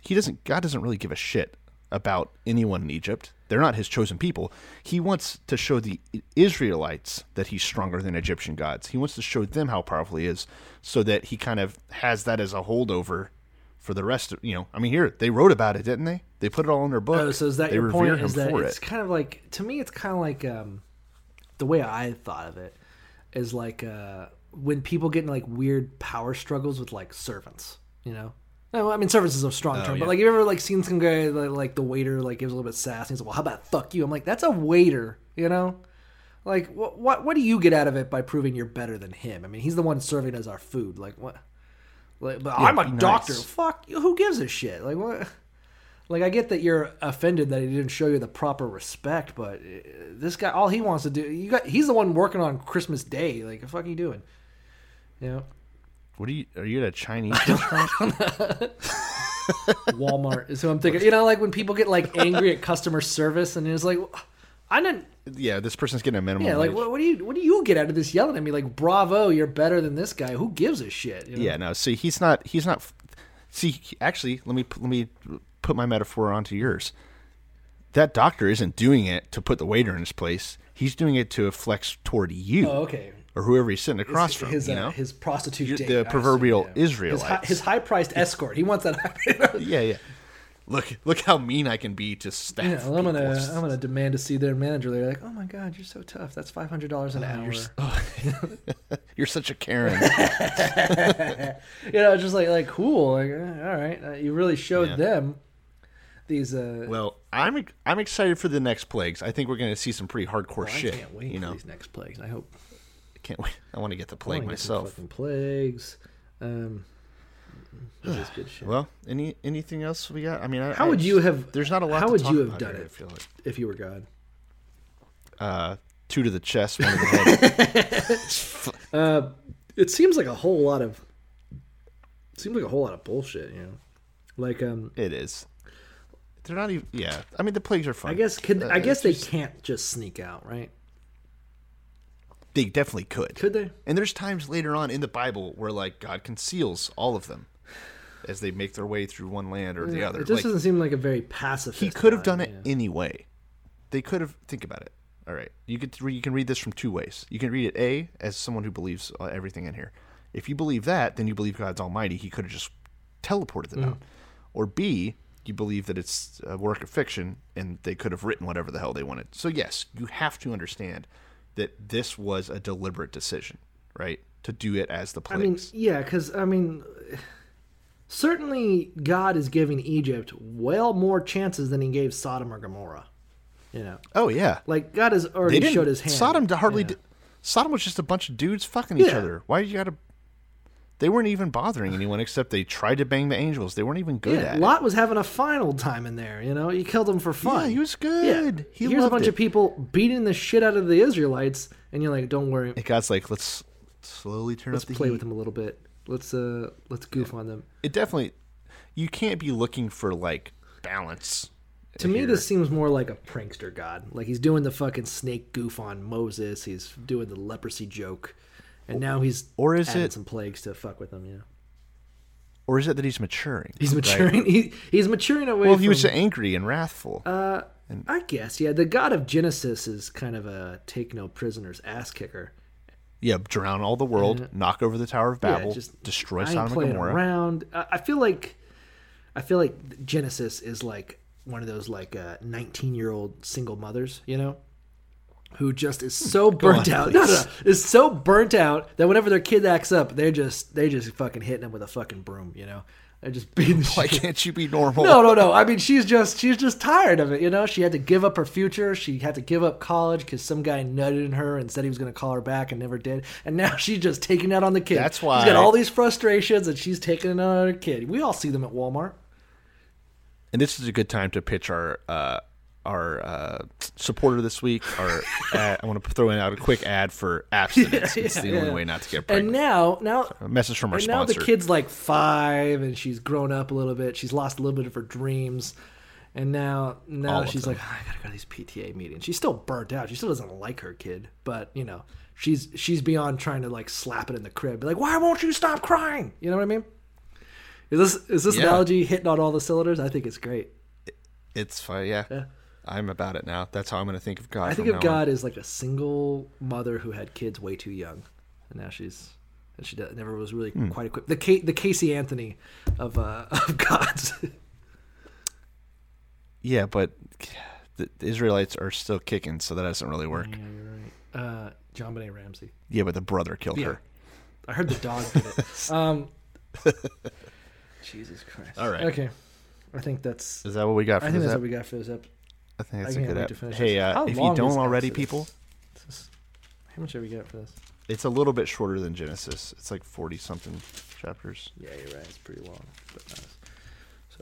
He doesn't. God doesn't really give a shit about anyone in Egypt. They're not his chosen people. He wants to show the Israelites that he's stronger than Egyptian gods. He wants to show them how powerful he is, so that he kind of has that as a holdover for the rest of you know. I mean, here they wrote about it, didn't they? They put it all in their book. oh, so is that they your point? Is that it's it. kind of like to me? It's kind of like um, the way I thought of it is like uh, when people get in like weird power struggles with like servants. You know, no, I mean servants is a strong term, Oh, yeah. but like you ever like seen some guy like, like the waiter like gives a little bit sass and he's like, "Well, how about fuck you?" I'm like, that's a waiter, you know. Like what what what do you get out of it by proving you're better than him? I mean, he's the one serving us our food. Like what? Like, but I'm a nice. doctor. Fuck you. Who gives a shit? Like what? Like I get that you're offended that he didn't show you the proper respect, but uh, this guy, all he wants to do, you got, he's the one working on Christmas Day. Like, the fuck are you doing? You know, What are you? Are you at a Chinese restaurant? Walmart is who I'm thinking. You know, like when people get like angry at customer service, and it's like, I didn't. yeah, this person's getting a minimum. Yeah, like wage. what, what do you what do you get out of this yelling at me? Like, bravo, you're better than this guy. Who gives a shit? you know? Yeah, no. See, he's not. He's not. See, actually, let me let me put my metaphor onto yours. That doctor isn't doing it to put the waiter in his place. He's doing it to flex toward you. Oh, okay. or whoever he's sitting across his, from. his, you uh, his prostitute, date, the assume, proverbial yeah. His, hi- his high-priced escort. He wants that. High, yeah, yeah. Look, look how mean I can be to staff. yeah, well, I'm gonna, people. I'm gonna demand to see their manager. They're like, "Oh my god, you're so tough. That's five hundred dollars an hour." You're such a Karen. you know, just like, like cool. Like, eh, all right, uh, you really showed Yeah. them these. Uh, well, I'm I'm excited for the next plagues. I think we're to see some pretty hardcore well, I shit. can't wait you for know, these next plagues. I hope. I can't wait. I want to get the plague get myself. fucking plagues. Um, this is good shit. Well, any anything else we got? I mean, I, How I would you have? There's not a lot. How would you have done here, it? I feel like if you were God? uh, two to the chest, one to the head. Uh, it seems like a whole lot of. Seems like a whole lot of bullshit. You know, like um, it is. They're not even. Yeah, I mean the plagues are fun. I guess could Uh, I guess they just- can't just sneak out, right? They definitely could. Could they? And there's times later on in the Bible where like God conceals all of them as they make their way through one land or the other. It just Like, doesn't seem like a very pacifist. he could have done it yeah. anyway. They could have. Think about it. All right, you could re- you can read this from two ways. You can read it a as someone who believes uh, everything in here. If you believe that, then you believe God's almighty. He could have just teleported them Mm. out. Or b you believe that it's a work of fiction and they could have written whatever the hell they wanted. So yes, you have to understand that this was a deliberate decision, right? To do it as the I mean, yeah, because I mean, certainly God is giving Egypt well more chances than He gave Sodom or Gomorrah. You know, oh yeah, like God has already showed His hand. Sodom hardly. Yeah. Did, Sodom was just a bunch of dudes fucking each other. Why did you gotta? They weren't even bothering anyone except they tried to bang the angels. They weren't even good Yeah, at Lot was having a fine old time in there. You know, he killed him for fun. Yeah, he was good. Yeah. He Here's a bunch it. of people beating the shit out of the Israelites, and you're like, don't worry. And God's like, let's slowly turn let's up the play heat. with them a little bit. Let's uh, let's goof on them. It definitely. You can't be looking for like balance. To me, this seems more like a prankster god. Like he's doing the fucking snake goof on Moses. He's doing the leprosy joke, and now he's Or is adding it- some plagues to fuck with him? Yeah, or is it that he's maturing? he's right? maturing. He, he's maturing away. Well, from, he was angry and wrathful. Uh, and, I guess yeah. The god of Genesis is kind of a take no prisoners ass kicker. Yeah, drown all the world, knock over the Tower of Babel, Yeah, just destroy Sodom and Gomorrah. around. I, feel like, I feel like Genesis is like one of those like uh, nineteen year old single mothers, you know, who just is so burnt on, out. No, no, is so burnt out that whenever their kid acts up, they're just they just fucking hitting them with a fucking broom, you know. They're just beating. the Why shit. can't you be normal? No, no, no. I mean, she's just she's just tired of it. You know, she had to give up her future. She had to give up college because some guy nutted in her and said he was going to call her back and never did. And now she's just taking it out on the kid. That's why she's got all these frustrations and she's taking it out on her kid. We all see them at Walmart. And this is a good time to pitch our uh, our uh, supporter this week. Our ad, I want to throw in out a quick ad for abstinence. it's the Yeah, only way not to get pregnant. And now, now, a message from our and now the kid's like five and she's grown up a little bit. She's lost a little bit of her dreams. And now, now she's them. like, "Oh, I gotta go to these PTA meetings. She's still burnt out. She still doesn't like her kid, but you know, she's she's beyond trying to like slap it in the crib. Be like, why won't you stop crying? You know what I mean? Is this is this Yeah. analogy hitting on all the cylinders? I think it's great. It's fine. Yeah. Yeah. I'm about it now. That's how I'm going to think of God. I think of now on. God as like a single mother who had kids way too young, and now she's and she never was really Hmm. quite equipped. The the Casey Anthony of uh, of gods. Yeah, but the, Israelites are still kicking, so that doesn't really work. Yeah, you're right. Uh, JonBenét Ramsey. Yeah, but the brother killed Yeah. her. I heard the dog did it. Um, Jesus Christ. All right. Okay. I think that's. Is that what we got for this? I think that's ep- what we got for this episode. I think that's I a good app. Hey, uh, if you don't already, Exodus? people, How much have we got for this? it's a little bit shorter than Genesis. It's like 40 something chapters. Yeah, you're right. It's pretty long, but nice.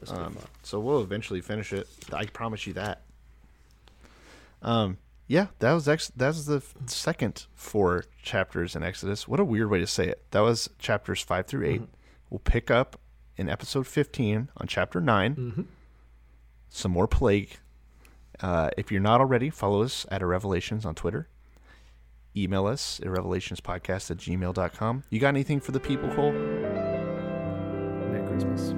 So Um, so we'll eventually finish it. I promise you that. Um, yeah, that was ex- that was the f- second four chapters in Exodus. What a weird way to say it. That was chapters five through 8 Mm-hmm. We'll pick up in episode fifteen on chapter 9 Mm-hmm. Some more plague. Uh, if you're not already, follow us at Revelations on Twitter. Email us at revelationspodcast at gmail.com. You got anything for the people, Cole? Merry Christmas.